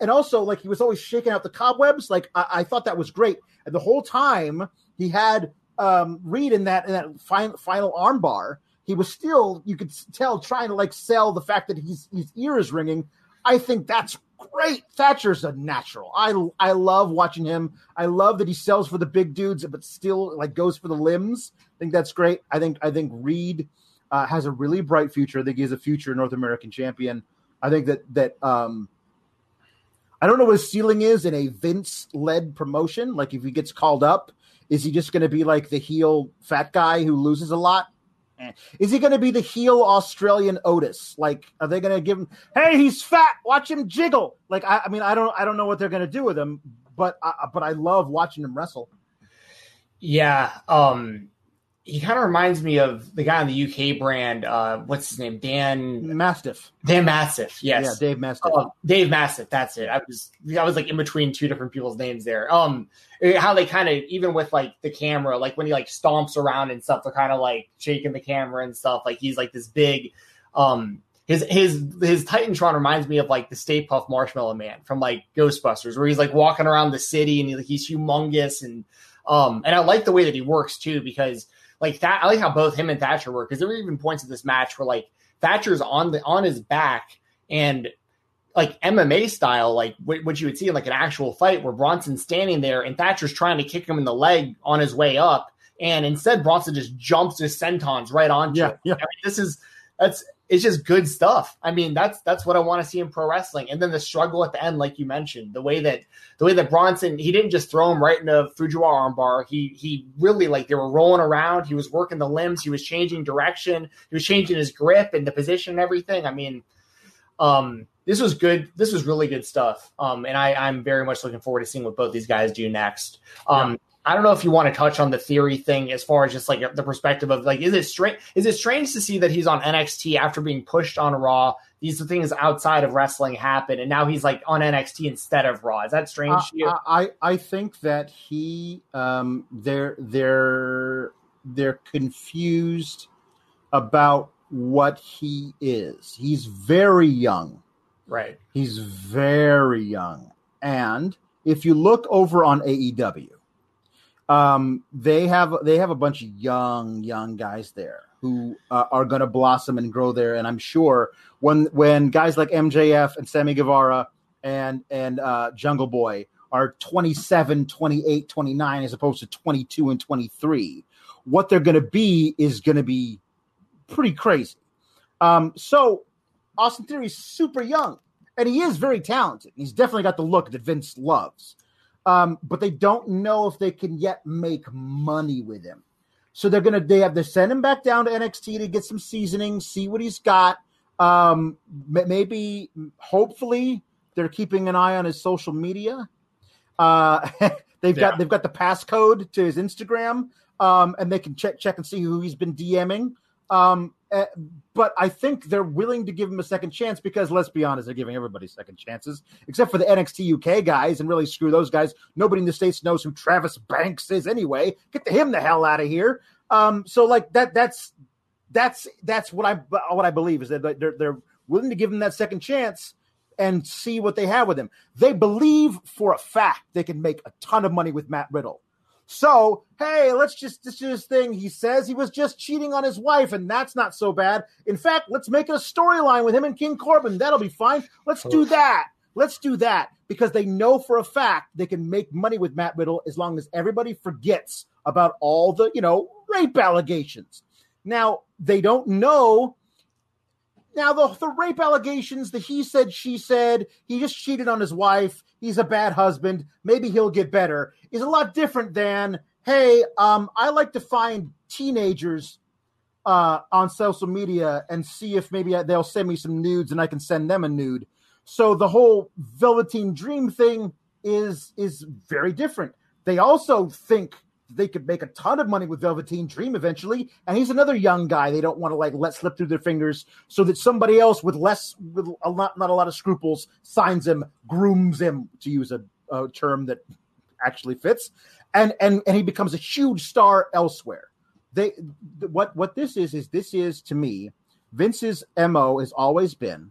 and also, like he was always shaking out the cobwebs. Like I, I thought that was great. And the whole time he had um, Reed in that in that final final armbar, he was still you could tell trying to like sell the fact that his his ear is ringing. I think that's great. Thatcher's a natural. I I love watching him. I love that he sells for the big dudes, but still like goes for the limbs. I think that's great. I think I think Reed uh, has a really bright future. I think he's a future North American champion. I think that that um, I don't know what his ceiling is in a Vince led promotion. Like if he gets called up, is he just going to be like the heel fat guy who loses a lot? Eh. Is he going to be the heel Australian Otis? Like, are they going to give him? Hey, he's fat. Watch him jiggle. Like, I, I mean, I don't, I don't know what they're going to do with him, but, I, but I love watching him wrestle. Yeah, um, he kind of reminds me of the guy on the UK brand. Uh, what's his name? Dan Mastiff. Dan Mastiff. Yes. Yeah, Dave Mastiff. Uh, Dave Mastiff. That's it. I was I was like in between two different people's names there. Um, how they kind of even with like the camera, like when he like stomps around and stuff, they're kind of like shaking the camera and stuff. Like he's like this big. Um, his his his Titantron reminds me of like the Stay Puft Marshmallow Man from like Ghostbusters, where he's like walking around the city and he, like, he's humongous and um and I like the way that he works too because like that. I like how both him and Thatcher work because there were even points of this match where like Thatcher's on the on his back and like MMA style, like what, you would see in like an actual fight where Bronson's standing there and Thatcher's trying to kick him in the leg on his way up, and instead Bronson just jumps his sentons right onto yeah, Yeah. I mean, this is that's it's just good stuff. I mean, that's that's what I want to see in pro wrestling. And then the struggle at the end, like you mentioned, the way that the way that Bronson he didn't just throw him right into Fujiwara armbar. He he really like they were rolling around. He was working the limbs. He was changing direction. He was changing his grip and the position and everything. I mean, um, this was good. This was really good stuff. Um, and I I'm very much looking forward to seeing what both these guys do next. Um, yeah. I don't know if you want to touch on the theory thing as far as just like the perspective of like, is it strange? Is it strange to see that he's on NXT after being pushed on Raw? These things outside of wrestling happen, and now he's like on NXT instead of Raw. Is that strange uh, to you? I I think that he um they're they're they're confused about what he is. He's very young. Right. He's very young. And if you look over on AEW, um, they have they have a bunch of young young guys there who uh, are going to blossom and grow there. And I'm sure when when guys like MJF and Sammy Guevara and and uh, Jungle Boy are 27, 28, 29 as opposed to 22 and 23, what they're going to be is going to be pretty crazy. Um, so Austin Theory is super young and he is very talented. He's definitely got the look that Vince loves um, but they don't know if they can yet make money with him. So they're gonna they have to send him back down to NXT to get some seasoning, see what he's got. Um, maybe, hopefully, they're keeping an eye on his social media. Uh, they've yeah. got they've got the passcode to his Instagram, um, and they can check check and see who he's been DMing. Um, uh, but I think they're willing to give him a second chance because let's be honest, they're giving everybody second chances, except for the NXT UK guys, and really screw those guys. Nobody in the states knows who Travis Banks is anyway. Get him the hell out of here. Um, so like that, that's that's that's what I what I believe is that they're they're willing to give him that second chance and see what they have with him. They believe for a fact they can make a ton of money with Matt Riddle. So, hey, let's just, this thing. He says he was just cheating on his wife, and that's not so bad. In fact, let's make it a storyline with him and King Corbin. That'll be fine. Let's do that. Let's do that because they know for a fact they can make money with Matt Riddle as long as everybody forgets about all the, you know, rape allegations. Now, they don't know now, the, the rape allegations, the he said, she said, he just cheated on his wife, he's a bad husband, maybe he'll get better, is a lot different than, hey, um, I like to find teenagers uh, on social media and see if maybe they'll send me some nudes and I can send them a nude. So the whole Velveteen Dream thing is is very different. They also think they could make a ton of money with Velveteen Dream eventually. And he's another young guy they don't want to like let slip through their fingers so that somebody else with less, with a lot, not a lot of scruples signs him, grooms him, to use a, a term that actually fits. And, and, and he becomes a huge star elsewhere. They, what, what this is, is this is to me, Vince's MO has always been,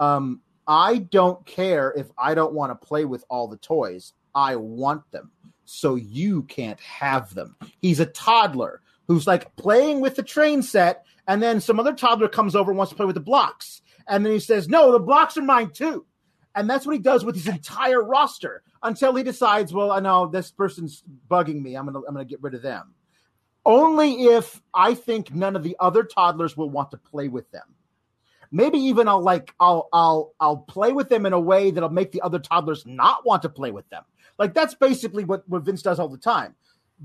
um, I don't care if I don't want to play with all the toys. I want them so you can't have them. He's a toddler who's like playing with the train set, and then some other toddler comes over and wants to play with the blocks. And then he says, No, the blocks are mine too. And that's what he does with his entire roster until he decides, well, I know this person's bugging me. I'm gonna I'm gonna get rid of them. Only if I think none of the other toddlers will want to play with them. Maybe even I'll like I'll I'll I'll play with them in a way that'll make the other toddlers not want to play with them. Like that's basically what, what Vince does all the time.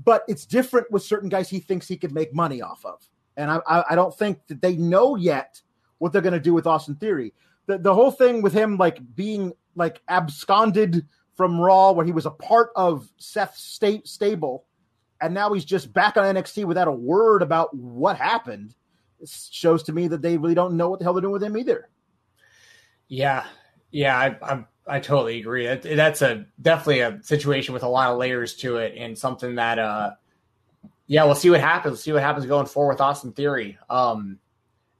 But it's different with certain guys he thinks he could make money off of. And I, I, I don't think that they know yet what they're going to do with Austin Theory. The, the whole thing with him like being like absconded from Raw, where he was a part of Seth's state stable, and now he's just back on NXT without a word about what happened. It shows to me that they really don't know what the hell they're doing with him either. Yeah, yeah, I, I'm I totally agree. that's a definitely a situation with a lot of layers to it, and something that, uh, yeah, we'll see what happens. We'll see what happens going forward with Austin Theory. Um,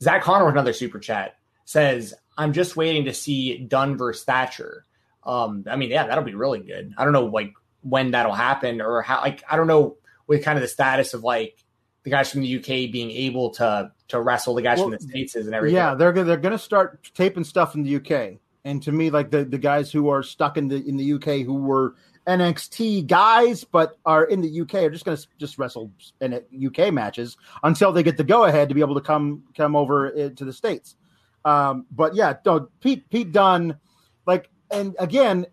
Zach Connor with another super chat says, "I'm just waiting to see Dunne versus Thatcher." Um, I mean, yeah, that'll be really good. I don't know like when that'll happen or how. Like, I don't know what kind of the status of like the guys from the UK being able to to wrestle the guys well, from the states and everything. Yeah, they're they're going to start taping stuff in the UK. And to me, like the, the guys who are stuck in the in the UK who were NXT guys but are in the UK are just going to just wrestle in UK matches until they get the go ahead to be able to come come over eh, to the states. Um, but yeah, Pete Pete Dunne, like, and again,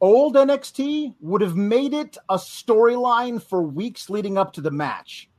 old NXT would have made it a storyline for weeks leading up to the match.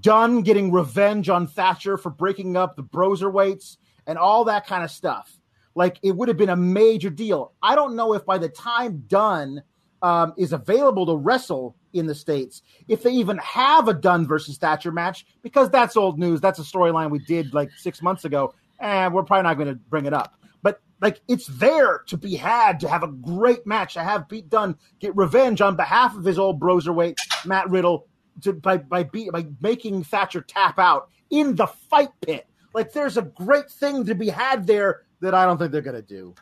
Dunne getting revenge on Thatcher for breaking up the Broserweights and all that kind of stuff. Like it would have been a major deal. I don't know if by the time Dunne um, is available to wrestle in the states, if they even have a Dunne versus Thatcher match, because that's old news. That's a storyline we did like six months ago, and we're probably not going to bring it up. But like it's there to be had to have a great match to have Pete Dunne get revenge on behalf of his old broserweight Matt Riddle to, by by be, by making Thatcher tap out in the fight pit. Like there's a great thing to be had there that I don't think they're going to do.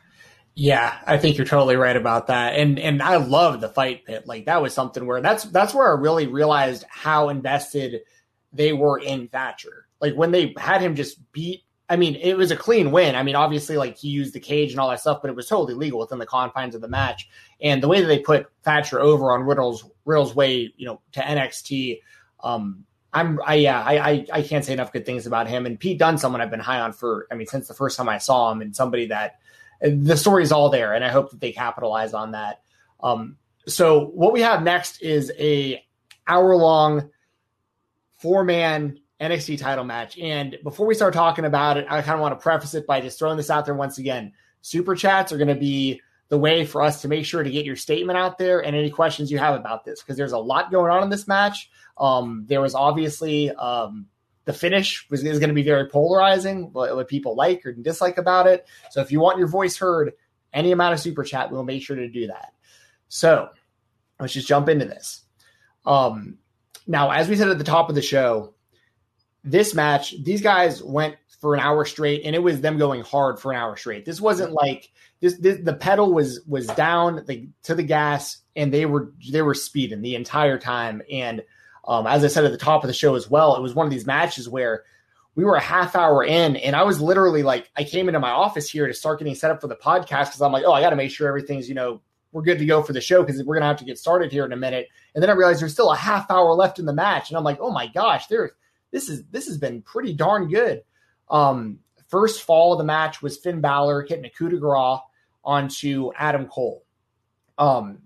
Yeah, I think you're totally right about that. And and I love the fight pit. Like that was something where that's that's where I really realized how invested they were in Thatcher. Like when they had him just beat I mean, it was a clean win. I mean, obviously, like he used the cage and all that stuff, but it was totally legal within the confines of the match. And the way that they put Thatcher over on Riddle's Riddle's way, you know, to NXT, um, I'm I yeah I, I, I can't say enough good things about him and Pete Dunne someone I've been high on for I mean since the first time I saw him and somebody that the story's all there and I hope that they capitalize on that. Um, so what we have next is a hour long four man NXT title match and before we start talking about it I kind of want to preface it by just throwing this out there once again. Super chats are going to be the way for us to make sure to get your statement out there and any questions you have about this because there's a lot going on in this match. Um, there was obviously um, the finish was is going to be very polarizing, what, what, people like or dislike about it. So if you want your voice heard, any amount of super chat, we'll make sure to do that. So let's just jump into this. Um, now, as we said at the top of the show, this match, these guys went for an hour straight, and it was them going hard for an hour straight. This wasn't like this. this the pedal was was down the, to the gas, and they were they were speeding the entire time. And um, as I said at the top of the show as well, it was one of these matches where we were a half hour in, and I was literally like, I came into my office here to start getting set up for the podcast because I'm like, oh, I got to make sure everything's you know we're good to go for the show because we're gonna have to get started here in a minute. And then I realized there's still a half hour left in the match, and I'm like, oh my gosh, there, this is this has been pretty darn good. Um, first fall of the match was Finn Balor hitting a coup de grace onto Adam Cole. Um,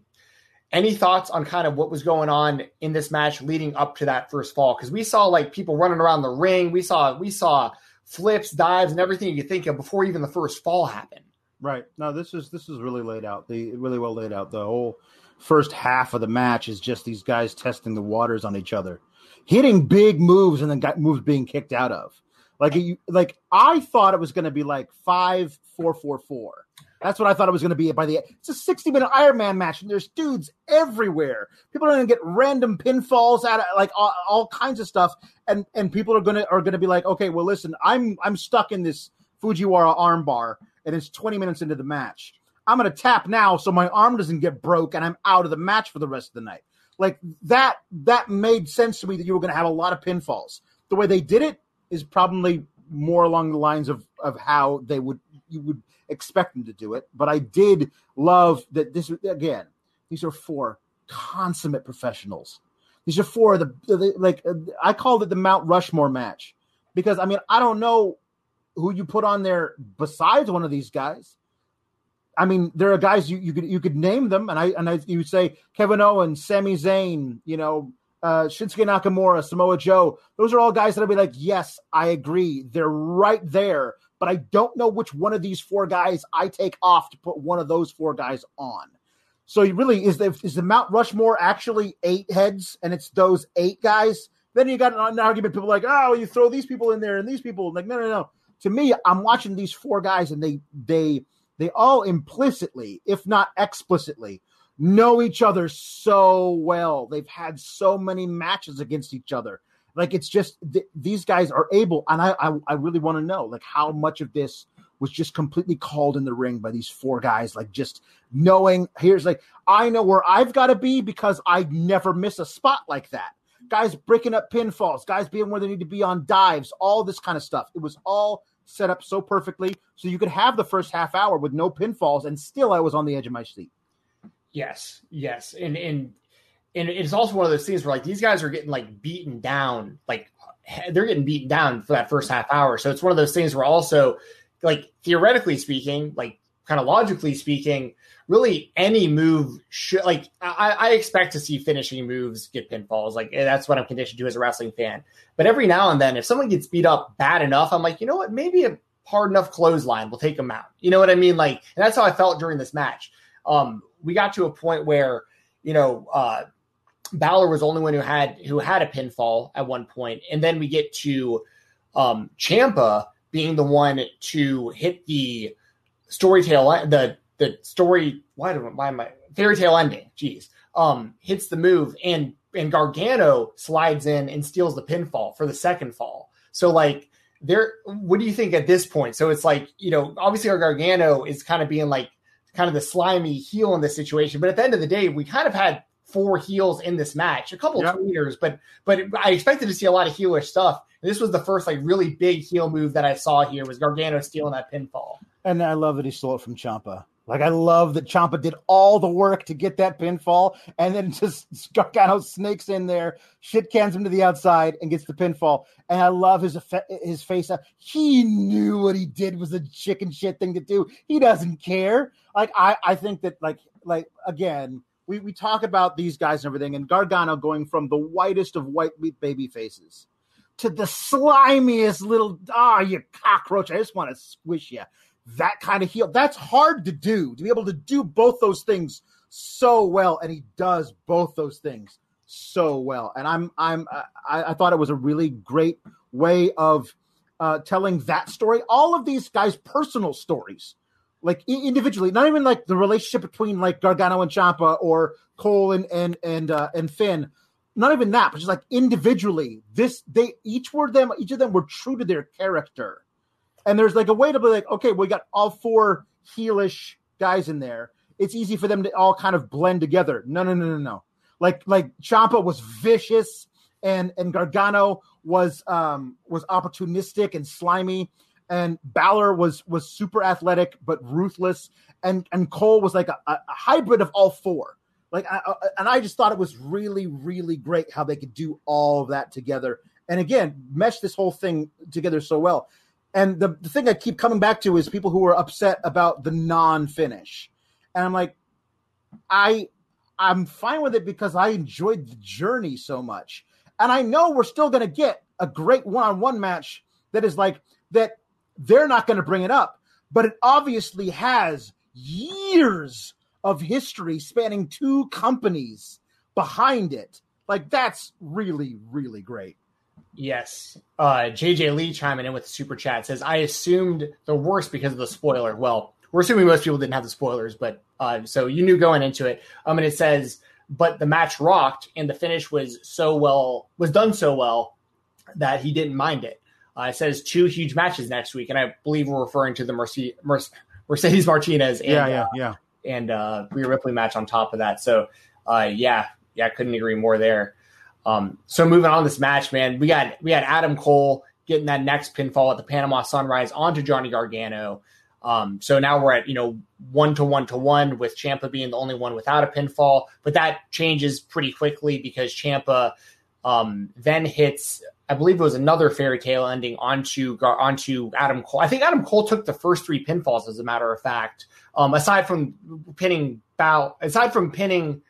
any thoughts on kind of what was going on in this match leading up to that first fall? Because we saw like people running around the ring, we saw we saw flips, dives, and everything you could think of before even the first fall happened. Right. No, this is this is really laid out. The really well laid out. The whole first half of the match is just these guys testing the waters on each other, hitting big moves and then got moves being kicked out of. Like you, like I thought it was going to be like five four four four. That's what I thought it was going to be by the. It's a sixty minute Iron Man match, and there's dudes everywhere. People are going to get random pinfalls out of like all, all kinds of stuff, and and people are going to are going to be like, okay, well, listen, I'm I'm stuck in this Fujiwara armbar, and it's twenty minutes into the match. I'm going to tap now so my arm doesn't get broke, and I'm out of the match for the rest of the night. Like that that made sense to me that you were going to have a lot of pinfalls. The way they did it is probably more along the lines of of how they would you would expect them to do it. But I did love that this again. These are four consummate professionals. These are four of the, the like I called it the Mount Rushmore match because I mean I don't know who you put on there besides one of these guys. I mean, there are guys you, you could you could name them, and I and I you say Kevin Owens, Sami Zayn, you know, uh, Shinsuke Nakamura, Samoa Joe. Those are all guys that I'd be like, yes, I agree, they're right there but I don't know which one of these four guys I take off to put one of those four guys on. So really, is the is the Mount Rushmore actually eight heads, and it's those eight guys? Then you got an argument. People like, oh, you throw these people in there and these people. Like, no, no, no. To me, I'm watching these four guys, and they they they all implicitly, if not explicitly, know each other so well. They've had so many matches against each other. Like it's just th- these guys are able, and I I, I really want to know like how much of this was just completely called in the ring by these four guys, like just knowing here's like I know where I've got to be because I never miss a spot like that. Guys breaking up pinfalls, guys being where they need to be on dives, all this kind of stuff. It was all set up so perfectly so you could have the first half hour with no pinfalls and still I was on the edge of my seat. Yes, yes. And and and it's also one of those things where like these guys are getting like beaten down, like they're getting beaten down for that first half hour. So it's one of those things where also, like theoretically speaking, like kind of logically speaking, really any move should like I, I, expect to see finishing moves get pinfalls. Like that's what I'm conditioned to as a wrestling fan. But every now and then, if someone gets beat up bad enough, I'm like, you know what, maybe a hard enough clothesline will take them out. You know what I mean? Like, and that's how I felt during this match. Um, we got to a point where, you know, uh, Balor was the only one who had who had a pinfall at one point, and then we get to um, Ciampa being the one to hit the story the the story why do why am I fairy tale ending? Jeez, um, hits the move and and Gargano slides in and steals the pinfall for the second fall. So like there, what do you think at this point? So it's like you know obviously our Gargano is kind of being like kind of the slimy heel in this situation, but at the end of the day, we kind of had four heels in this match, a couple yep. tweeters, but but I expected to see a lot of heelish stuff. This was the first like really big heel move that I saw here was Gargano stealing that pinfall. And I love that he stole it from Ciampa. Like I love that Ciampa did all the work to get that pinfall, and then just Gargano snakes in there, shit cans him to the outside, and gets the pinfall. And I love his his face. Up. He knew what he did was a chicken shit thing to do. He doesn't care. Like I I think that like like again we, we talk about these guys and everything, and Gargano going from the whitest of white meat baby faces to the slimiest little ah, oh, you cockroach. I just want to squish you. That kind of heel. That's hard to do. To be able to do both those things so well, and he does both those things so well. And I'm I'm I, I thought it was a really great way of uh, telling that story. All of these guys' personal stories like individually, not even like the relationship between like Gargano and Ciampa or Cole and and and uh, and Finn. not even that, but just like individually, this they each were them, each of them were true to their character. And there's like a way to be like, okay, we got all four heelish guys in there. It's easy for them to all kind of blend together. No, no, no, no, no. Like like Ciampa was vicious and and Gargano was um was opportunistic and slimy and Balor was was super athletic but ruthless and and Cole was like a, a hybrid of all four. Like I, I, and I just thought it was really really great how they could do all of that together and again mesh this whole thing together so well. And the, the thing I keep coming back to is people who are upset about the non-finish. And I'm like I I'm fine with it because I enjoyed the journey so much. And I know we're still going to get a great one-on-one match that is like that they're not going to bring it up, but it obviously has years of history spanning two companies behind it. Like that's really really great. Yes. Uh, JJ Lee chiming in with the super chat says, I assumed the worst because of the spoiler. Well, we're assuming most people didn't have the spoilers, but uh, so you knew going into it. Um, and it says, but the match rocked and the finish was so well, was done so well that he didn't mind it. Uh, it says two huge matches next week, and I believe we're referring to the Mercedes, Mercedes Martinez and, yeah, yeah, uh, yeah. and uh, Rhea Ripley match on top of that. So, uh, yeah, yeah, I couldn't agree more there. Um, so moving on this match, man, we got we had Adam Cole getting that next pinfall at the Panama Sunrise onto Johnny Gargano. Um, so now we're at you know one to one to one with Ciampa being the only one without a pinfall, but that changes pretty quickly because Ciampa um, then hits, I believe it was another fairy tale ending onto onto Adam Cole. I think Adam Cole took the first three pinfalls, as a matter of fact. Um, aside from pinning Bow, aside from pinning,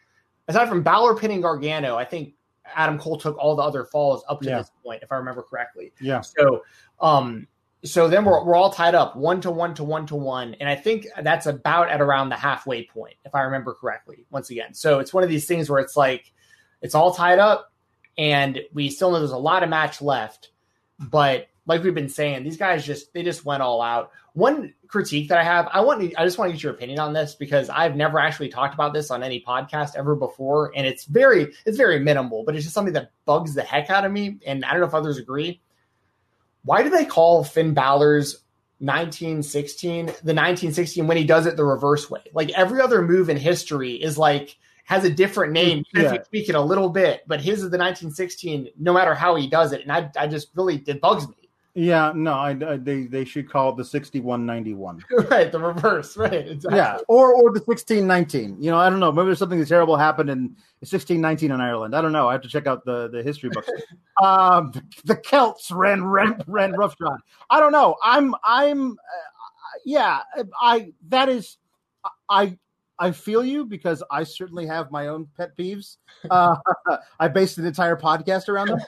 aside from Balor pinning Gargano, I think Adam Cole took all the other falls up to Yeah. this point, if I remember correctly. Yeah. So, um, so then we're, we're all tied up one to one to one to one. And I think that's about at around the halfway point, if I remember correctly, once again. So it's one of these things where it's like, it's all tied up and we still know there's a lot of match left. But like we've been saying, these guys just, they just went all out. One critique that I have, I want to, I just want to get your opinion on this because I've never actually talked about this on any podcast ever before. And it's very, it's very minimal, but it's just something that bugs the heck out of me. And I don't know if others agree why do they call Finn Balor's 1916 the 1916 when he does it the reverse way? Like every other move in history is like has a different name, if Yeah. you tweak it a little bit, but his is the 1916 no matter how he does it. And I, I just really, it bugs me. Yeah, no, I, I they they should call it the sixty one ninety one. right. The reverse. Right. Exactly. Yeah, or or the sixteen nineteen. You know, I don't know. Maybe there's something terrible happened in sixteen nineteen in Ireland. I don't know. I have to check out the the history books. um, the, Celts ran ran ran roughshod. I don't know. I'm I'm uh, yeah. I that is I. I feel you because I certainly have my own pet peeves. Uh, I based an entire podcast around them,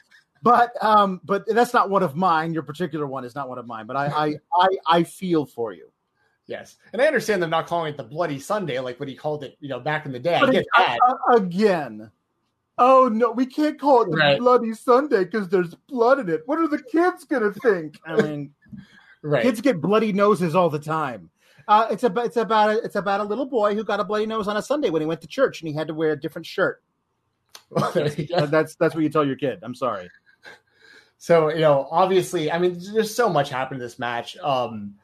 but um, but that's not one of mine. Your particular one is not one of mine. But I I I, I feel for you. Yes. And I understand them not calling it the Bloody Sunday like what he called it, you know, back in the day. I But get it- that. uh, again. Oh no, we can't call it the Right. Bloody Sunday because there's blood in it. What are the kids gonna think? I mean, Right. kids get bloody noses all the time. Uh, it's about it's about a, it's about a little boy who got a bloody nose on a Sunday when he went to church and he had to wear a different shirt. There you. Uh, That's that's what you tell your kid. I'm sorry. So, you know, obviously, I mean, there's so much happened in this match. Um,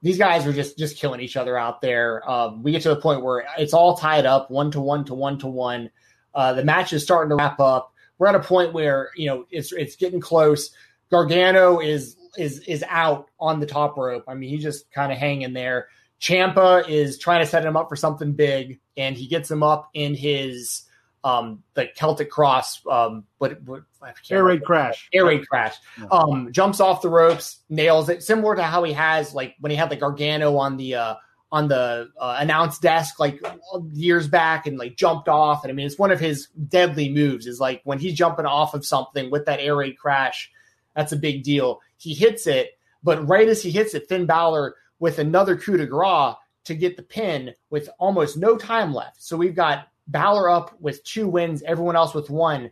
these guys are just just killing each other out there. Um, we get to the point where it's all tied up, one to one to one to one. Uh, the match is starting to wrap up. We're at a point where you know it's it's getting close. Gargano is is is out on the top rope. I mean, he's just kind of hanging there. Ciampa is trying to set him up for something big, and he gets him up in his um the Celtic cross. Um, what what I can't Air raid crash. Air raid crash. Yeah. Um, jumps off the ropes, nails it, similar to how he has like when he had the Gargano on the uh on the uh, announce desk like years back and like jumped off. And I mean, it's one of his deadly moves. Is like when he's jumping off of something with that air raid crash. That's a big deal. He hits it, but right as he hits it, Finn Balor with another coup de grace to get the pin with almost no time left. So we've got Balor up with two wins, everyone else with one.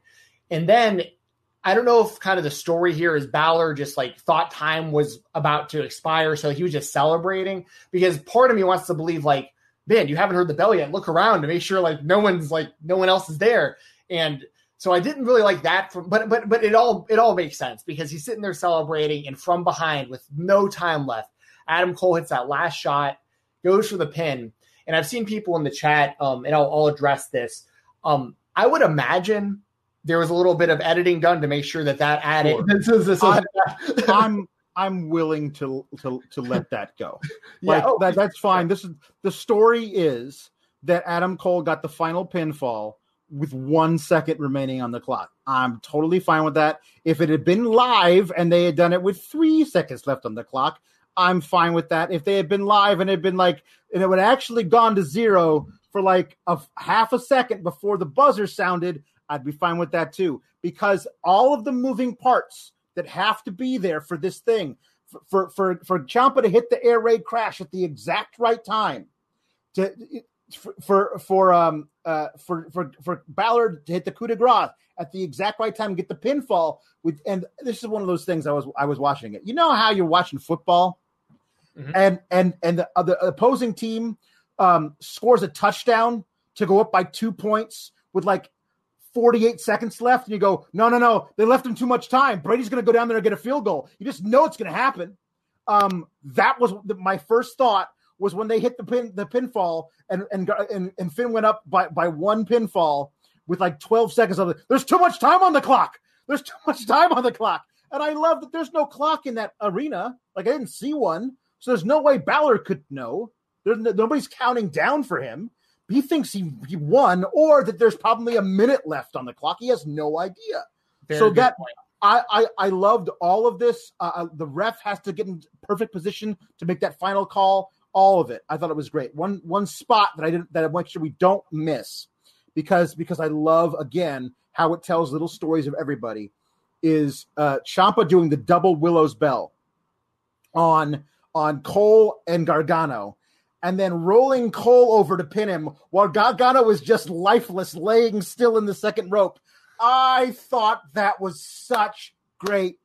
And then I don't know if kind of the story here is Balor just like thought time was about to expire, so he was just celebrating. Because part of me wants to believe like, man, you haven't heard the bell yet. Look around to make sure like no one's like no one else is there. And so I didn't really like that. From, but but but it all it all makes sense because he's sitting there celebrating, and from behind with no time left, Adam Cole hits that last shot, goes for the pin, and I've seen people in the chat, um, and I'll, I'll address this. Um, I would imagine there was a little bit of editing done to make sure that that added. Sure. I'm, I'm I'm willing to to to let that go. Like yeah, oh, that, that's fine. This is the story is that Adam Cole got the final pinfall with one second remaining on the clock. I'm totally fine with that. If it had been live and they had done it with three seconds left on the clock, I'm fine with that. If they had been live and it had been like, and it would actually gone to zero for like a half a second before the buzzer sounded, I'd be fine with that too. Because all of the moving parts that have to be there for this thing, for for for, for Ciampa to hit the air raid crash at the exact right time, to for for um uh for for for Balor to hit the coup de grace at the exact right time get the pinfall with and this is one of those things I was I was watching it. You know how you're watching football mm-hmm. and and and the, uh, the opposing team um scores a touchdown to go up by 2 points with like 48 seconds left and you go, "No, no, no. They left him too much time. Brady's going to go down there and get a field goal." You just know it's going to happen. Um that was the, my first thought was when they hit the pin the pinfall and and and, and Finn went up by by one pinfall with like 12 seconds of it. There's too much time on the clock. There's too much time on the clock. And I love that there's no clock in that arena. Like I didn't see one. So there's no way Balor could know. There's no, nobody's counting down for him. He thinks he, he won, or that there's probably a minute left on the clock. He has no idea. Very so that I, I I loved all of this. Uh, uh, the ref has to get in perfect position to make that final call all of it. I thought it was great. One one spot that I didn't that I make sure we don't miss because because I love again how it tells little stories of everybody is uh Ciampa doing the double Willow's bell on on Cole and Gargano and then rolling Cole over to pin him while Gargano was just lifeless laying still in the second rope. I thought that was such great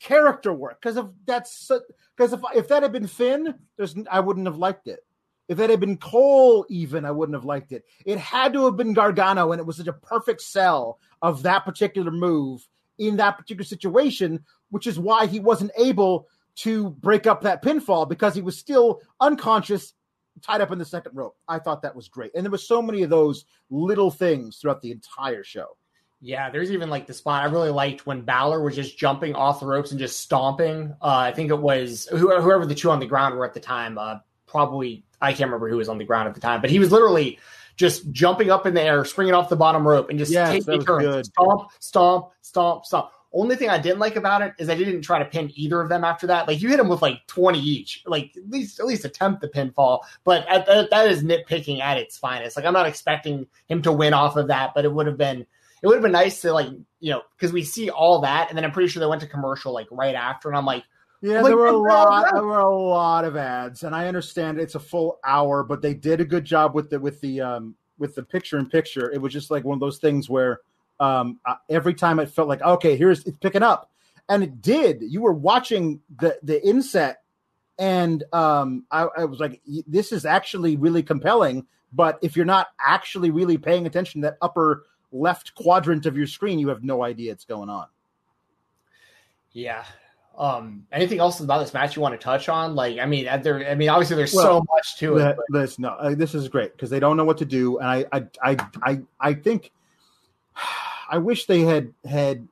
character work because of that's because if if that had been Finn, there's I wouldn't have liked it. If that had been Cole, even I wouldn't have liked it. It had to have been Gargano, and it was such a perfect sell of that particular move in that particular situation, which is why he wasn't able to break up that pinfall because he was still unconscious, tied up in the second rope. I thought that was great, and there was so many of those little things throughout the entire show. Yeah, there's even like the spot I really liked when Balor was just jumping off the ropes and just stomping. Uh, I think it was whoever the two on the ground were at the time. Uh, probably I can't remember who was on the ground at the time, but he was literally just jumping up in the air, springing off the bottom rope, and just yes, taking turns, stomp, stomp, stomp, stomp. Only thing I didn't like about it is I didn't try to pin either of them after that. Like you hit them with like twenty each, like at least at least attempt the pinfall. But at, that is nitpicking at its finest. Like I'm not expecting him to win off of that, but it would have been it would have been nice to like you know because we see all that and then i'm pretty sure they went to commercial like right after and i'm like yeah I'm there were a lot there were a lot of ads and i understand it's a full hour but they did a good job with the with the um with the picture in picture it was just like one of those things where um every time it felt like okay here's it's picking up and it did you were watching the the inset and um I, I was like this is actually really compelling but if you're not actually really paying attention to that upper left quadrant of your screen, you have no idea it's going on. Yeah. Um, anything else about this match you want to touch on? Like, I mean, there, I mean, obviously there's well, so much to it. But... This, no, uh, this is great because they don't know what to do, and I, I, I, I, I think I wish they had had.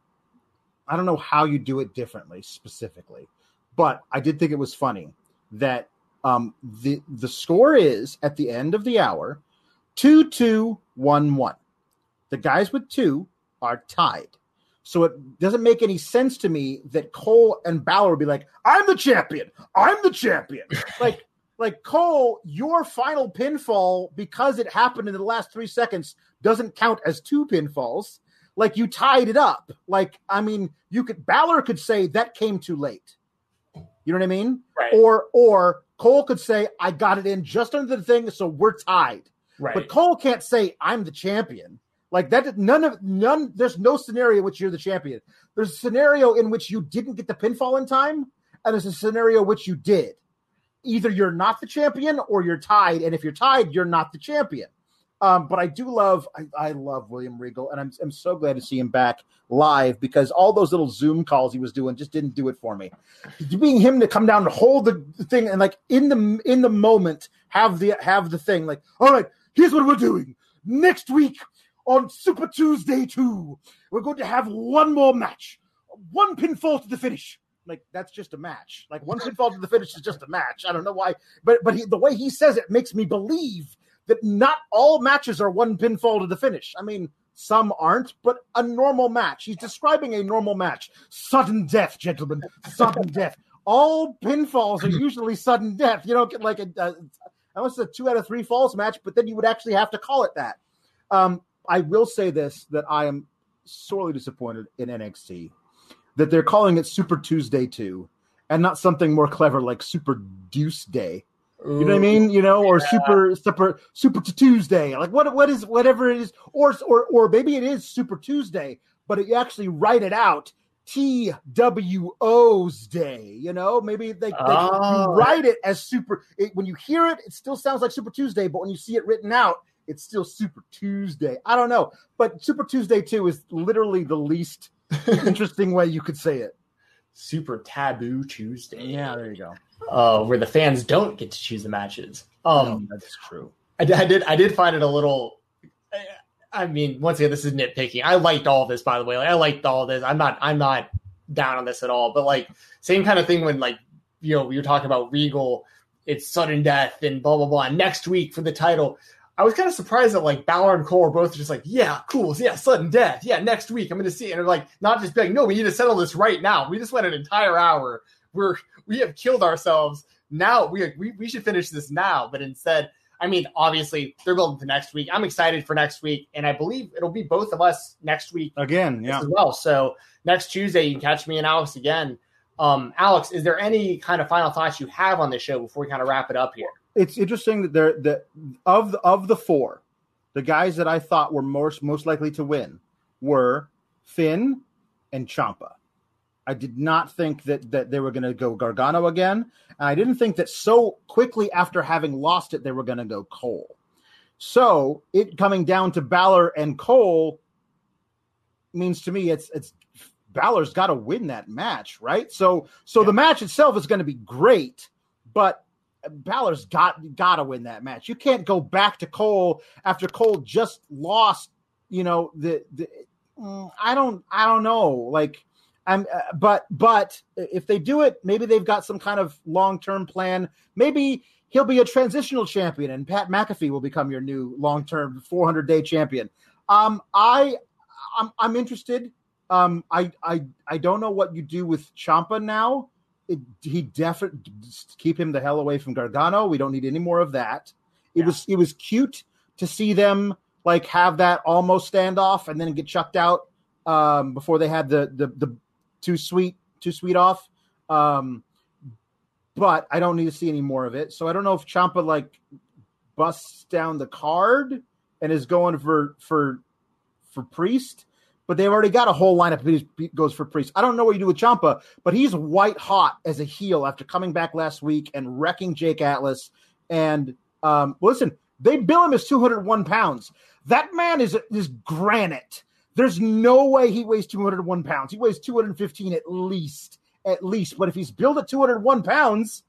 I don't know how you do it differently specifically, but I did think it was funny that um, the the score is at the end of the hour two two one one. The guys with two are tied. So it doesn't make any sense to me that Cole and Balor would be like, I'm the champion. I'm the champion. like, like Cole, your final pinfall, because it happened in the last three seconds, doesn't count as two pinfalls. Like you tied it up. Like, I mean, you could Balor could say that came too late. You know what I mean? Right. Or or Cole could say, I got it in just under the thing, so we're tied. Right. But Cole can't say, I'm the champion. Like that, none of none. There's no scenario in which you're the champion. There's a scenario in which you didn't get the pinfall in time, and there's a scenario which you did. Either you're not the champion or you're tied, and if you're tied, you're not the champion. Um, but I do love, I, I love William Regal, and I'm, I'm so glad to see him back live because all those little Zoom calls he was doing just didn't do it for me. Being him to come down and hold the thing and like in the in the moment have the have the thing like, all right, here's what we're doing next week on Super Tuesday two. We're going to have one more match, one pinfall to the finish. Like that's just a match. Like one pinfall to the finish is just a match. I don't know why, but but he, the way he says it makes me believe that not all matches are one pinfall to the finish. I mean, some aren't, but a normal match. He's describing a normal match. Sudden death, gentlemen. Sudden death. All pinfalls are usually sudden death. You don't get like a, a was a two out of three falls match, but then you would actually have to call it that. Um, I will say this that I am sorely disappointed in NXT that they're calling it Super Tuesday 2 and not something more clever like Super Deuce Day. You know what I mean? You know, or yeah. super super super Tuesday. Like what what is whatever it is, or or or maybe it is Super Tuesday, but you actually write it out T W O's Day. You know, maybe they, they oh. write it as super. It, when you hear it, it still sounds like Super Tuesday, but when you see it written out, it's still Super Tuesday. I don't know, but Super Tuesday two is literally the least interesting way you could say it. Super Taboo Tuesday. Yeah, there you go. Uh, where the fans don't get to choose the matches. Um, no, that's true. I, I, did. I did find it a little. I mean, once again, this is nitpicking. I liked all this, by the way. Like, I liked all this. I'm not. I'm not down on this at all. But like, same kind of thing when like you know you're talking about Regal, it's sudden death and blah blah blah. And next week for the title, I was kind of surprised that like Balor and Cole were both just like, yeah, cool, yeah, sudden death, yeah, next week I'm going to see, it. and they're like, not just being like, no, we need to settle this right now. We just went an entire hour. We're we have killed ourselves. Now we we we should finish this now, but instead, I mean, obviously they're building to next week. I'm excited for next week, and I believe it'll be both of us next week again, yeah, as well. So next Tuesday you can catch me and Alex again. Um, Alex, is there any kind of final thoughts you have on this show before we kind of wrap it up here? it's interesting that they're that of the, of the four, the guys that I thought were most most likely to win were Finn and Ciampa. I did not think that that they were going to go Gargano again, and I didn't think that so quickly after having lost it they were going to go Cole. So it coming down to Balor and Cole means to me it's it's Balor's got to win that match, right? So so yeah. the match itself is going to be great, but Balor's got got to win that match. You can't go back to Cole after Cole just lost. You know the the. Mm, I don't I don't know like. I'm, uh, but but if they do it, maybe they've got some kind of long term plan. Maybe he'll be a transitional champion, and Pat McAfee will become your new long term 400 day champion. Um, I I'm, I'm interested. Um, I I I don't know what you do with Ciampa now it, he definitely keep him the hell away from Gargano. We don't need any more of that. It yeah. was it was cute to see them like have that almost standoff and then get chucked out um, before they had the the the too sweet too sweet off. Um, but I don't need to see any more of it. So I don't know if Ciampa like busts down the card and is going for for for Priest but they've already got a whole lineup that goes for Priest. I don't know what you do with Ciampa, but he's white hot as a heel after coming back last week and wrecking Jake Atlas. And um, listen, they bill him as 201 pounds. That man is is granite. There's no way he weighs 201 pounds. He weighs 215 at least, at least. But if he's billed at 201 pounds,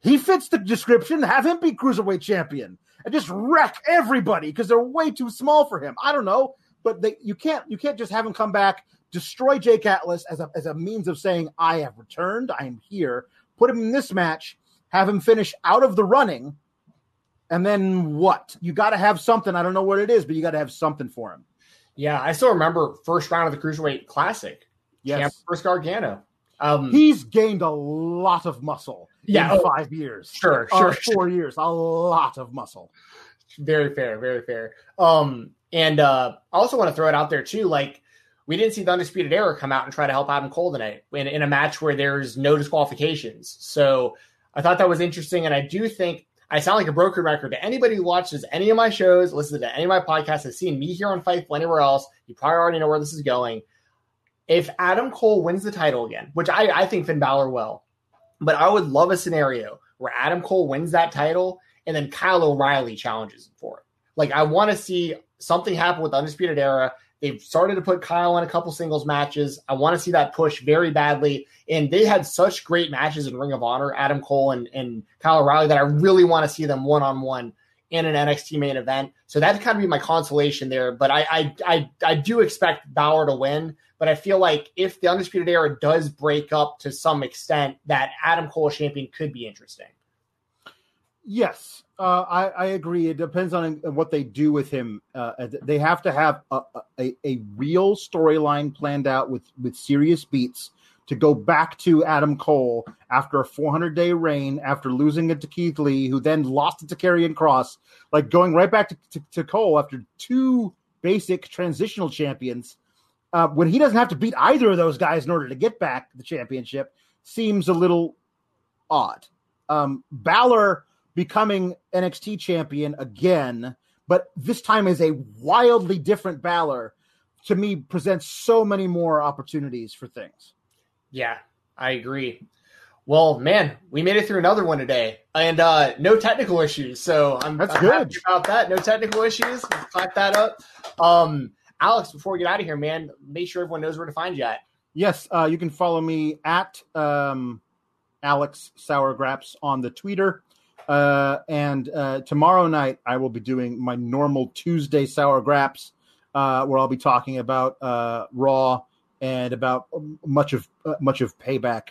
he fits the description. Have him be cruiserweight champion and just wreck everybody because they're way too small for him. I don't know but they, you can't you can't just have him come back, destroy Jake Atlas as a as a means of saying I have returned, I am here. Put him in this match, have him finish out of the running, and then what? You got to have something. I don't know what it is, but you got to have something for him. Yeah, I still remember first round of the cruiserweight classic. Yes, first Gargano. Um, He's gained a lot of muscle. Yeah, in oh, five years. Sure, sure, uh, four years. A lot of muscle. Very fair, very fair. Um, and uh, I also want to throw it out there too. Like we didn't see the Undisputed Era come out and try to help Adam Cole tonight in, in a match where there's no disqualifications. So I thought that was interesting, and I do think I sound like a broken record to anybody who watches any of my shows, listens to any of my podcasts, has seen me here on Fightful anywhere else. You probably already know where this is going. If Adam Cole wins the title again, which I, I think Finn Balor will, but I would love a scenario where Adam Cole wins that title and then Kyle O'Reilly challenges him for it Like I want to see something happen with Undisputed Era. They've started to put Kyle in a couple singles matches. I want to see that push very badly. And they had such great matches in Ring of Honor, Adam Cole and, and Kyle O'Reilly, that I really want to see them one on one in an NXT main event. So that'd kind of be my consolation there. But I, I I I do expect Balor to win. But I feel like if the Undisputed Era does break up to some extent, that Adam Cole champion could be interesting. Yes, uh, I, I, agree. It depends on what they do with him. Uh, they have to have a, a, a real storyline planned out with, with serious beats to go back to Adam Cole after a 400 day reign, after losing it to Keith Lee, who then lost it to Karrion Kross, like going right back to, to, to Cole after two basic transitional champions. Uh, when he doesn't have to beat either of those guys in order to get back the championship, seems a little odd. Um, Balor becoming NXT champion again, but this time is a wildly different Balor, to me presents so many more opportunities for things. Yeah, I agree. Well, man, we made it through another one today, and uh, no technical issues. So I'm, That's I'm good. happy about that. No technical issues. Clap that up. Um, Alex, before we get out of here, man, make sure everyone knows where to find you at. Yes, uh, you can follow me at um, Alex Sour Grapes on the Twitter. Uh, and uh, tomorrow night, I will be doing my normal Tuesday Sour Grapes, uh, where I'll be talking about uh, Raw and about much of uh, much of Payback,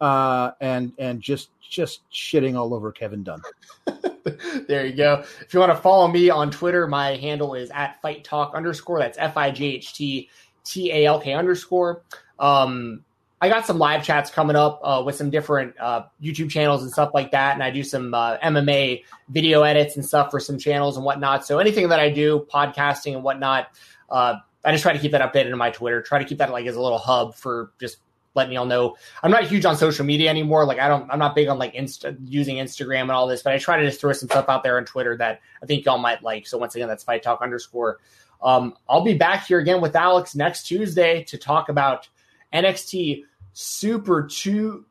uh, and and just just shitting all over Kevin Dunn. there you go. If you want to follow me on Twitter, my handle is at Fight Talk underscore. That's F I G H T T A L K underscore. Um, I got some live chats coming up uh, with some different uh, YouTube channels and stuff like that, and I do some uh, MMA video edits and stuff for some channels and whatnot. So anything that I do, podcasting and whatnot, uh, I just try to keep that updated in my Twitter. Try to keep that like as a little hub for just letting y'all know. I'm not huge on social media anymore. Like I don't, I'm not big on like Insta, using Instagram and all this, but I try to just throw some stuff out there on Twitter that I think y'all might like. So once again, that's Fight Talk underscore. Um, I'll be back here again with Alex next Tuesday to talk about NXT Super tu-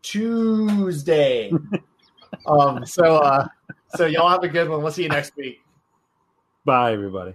Tuesday. um, so, uh, so y'all have a good one. We'll see you next week. Bye, everybody.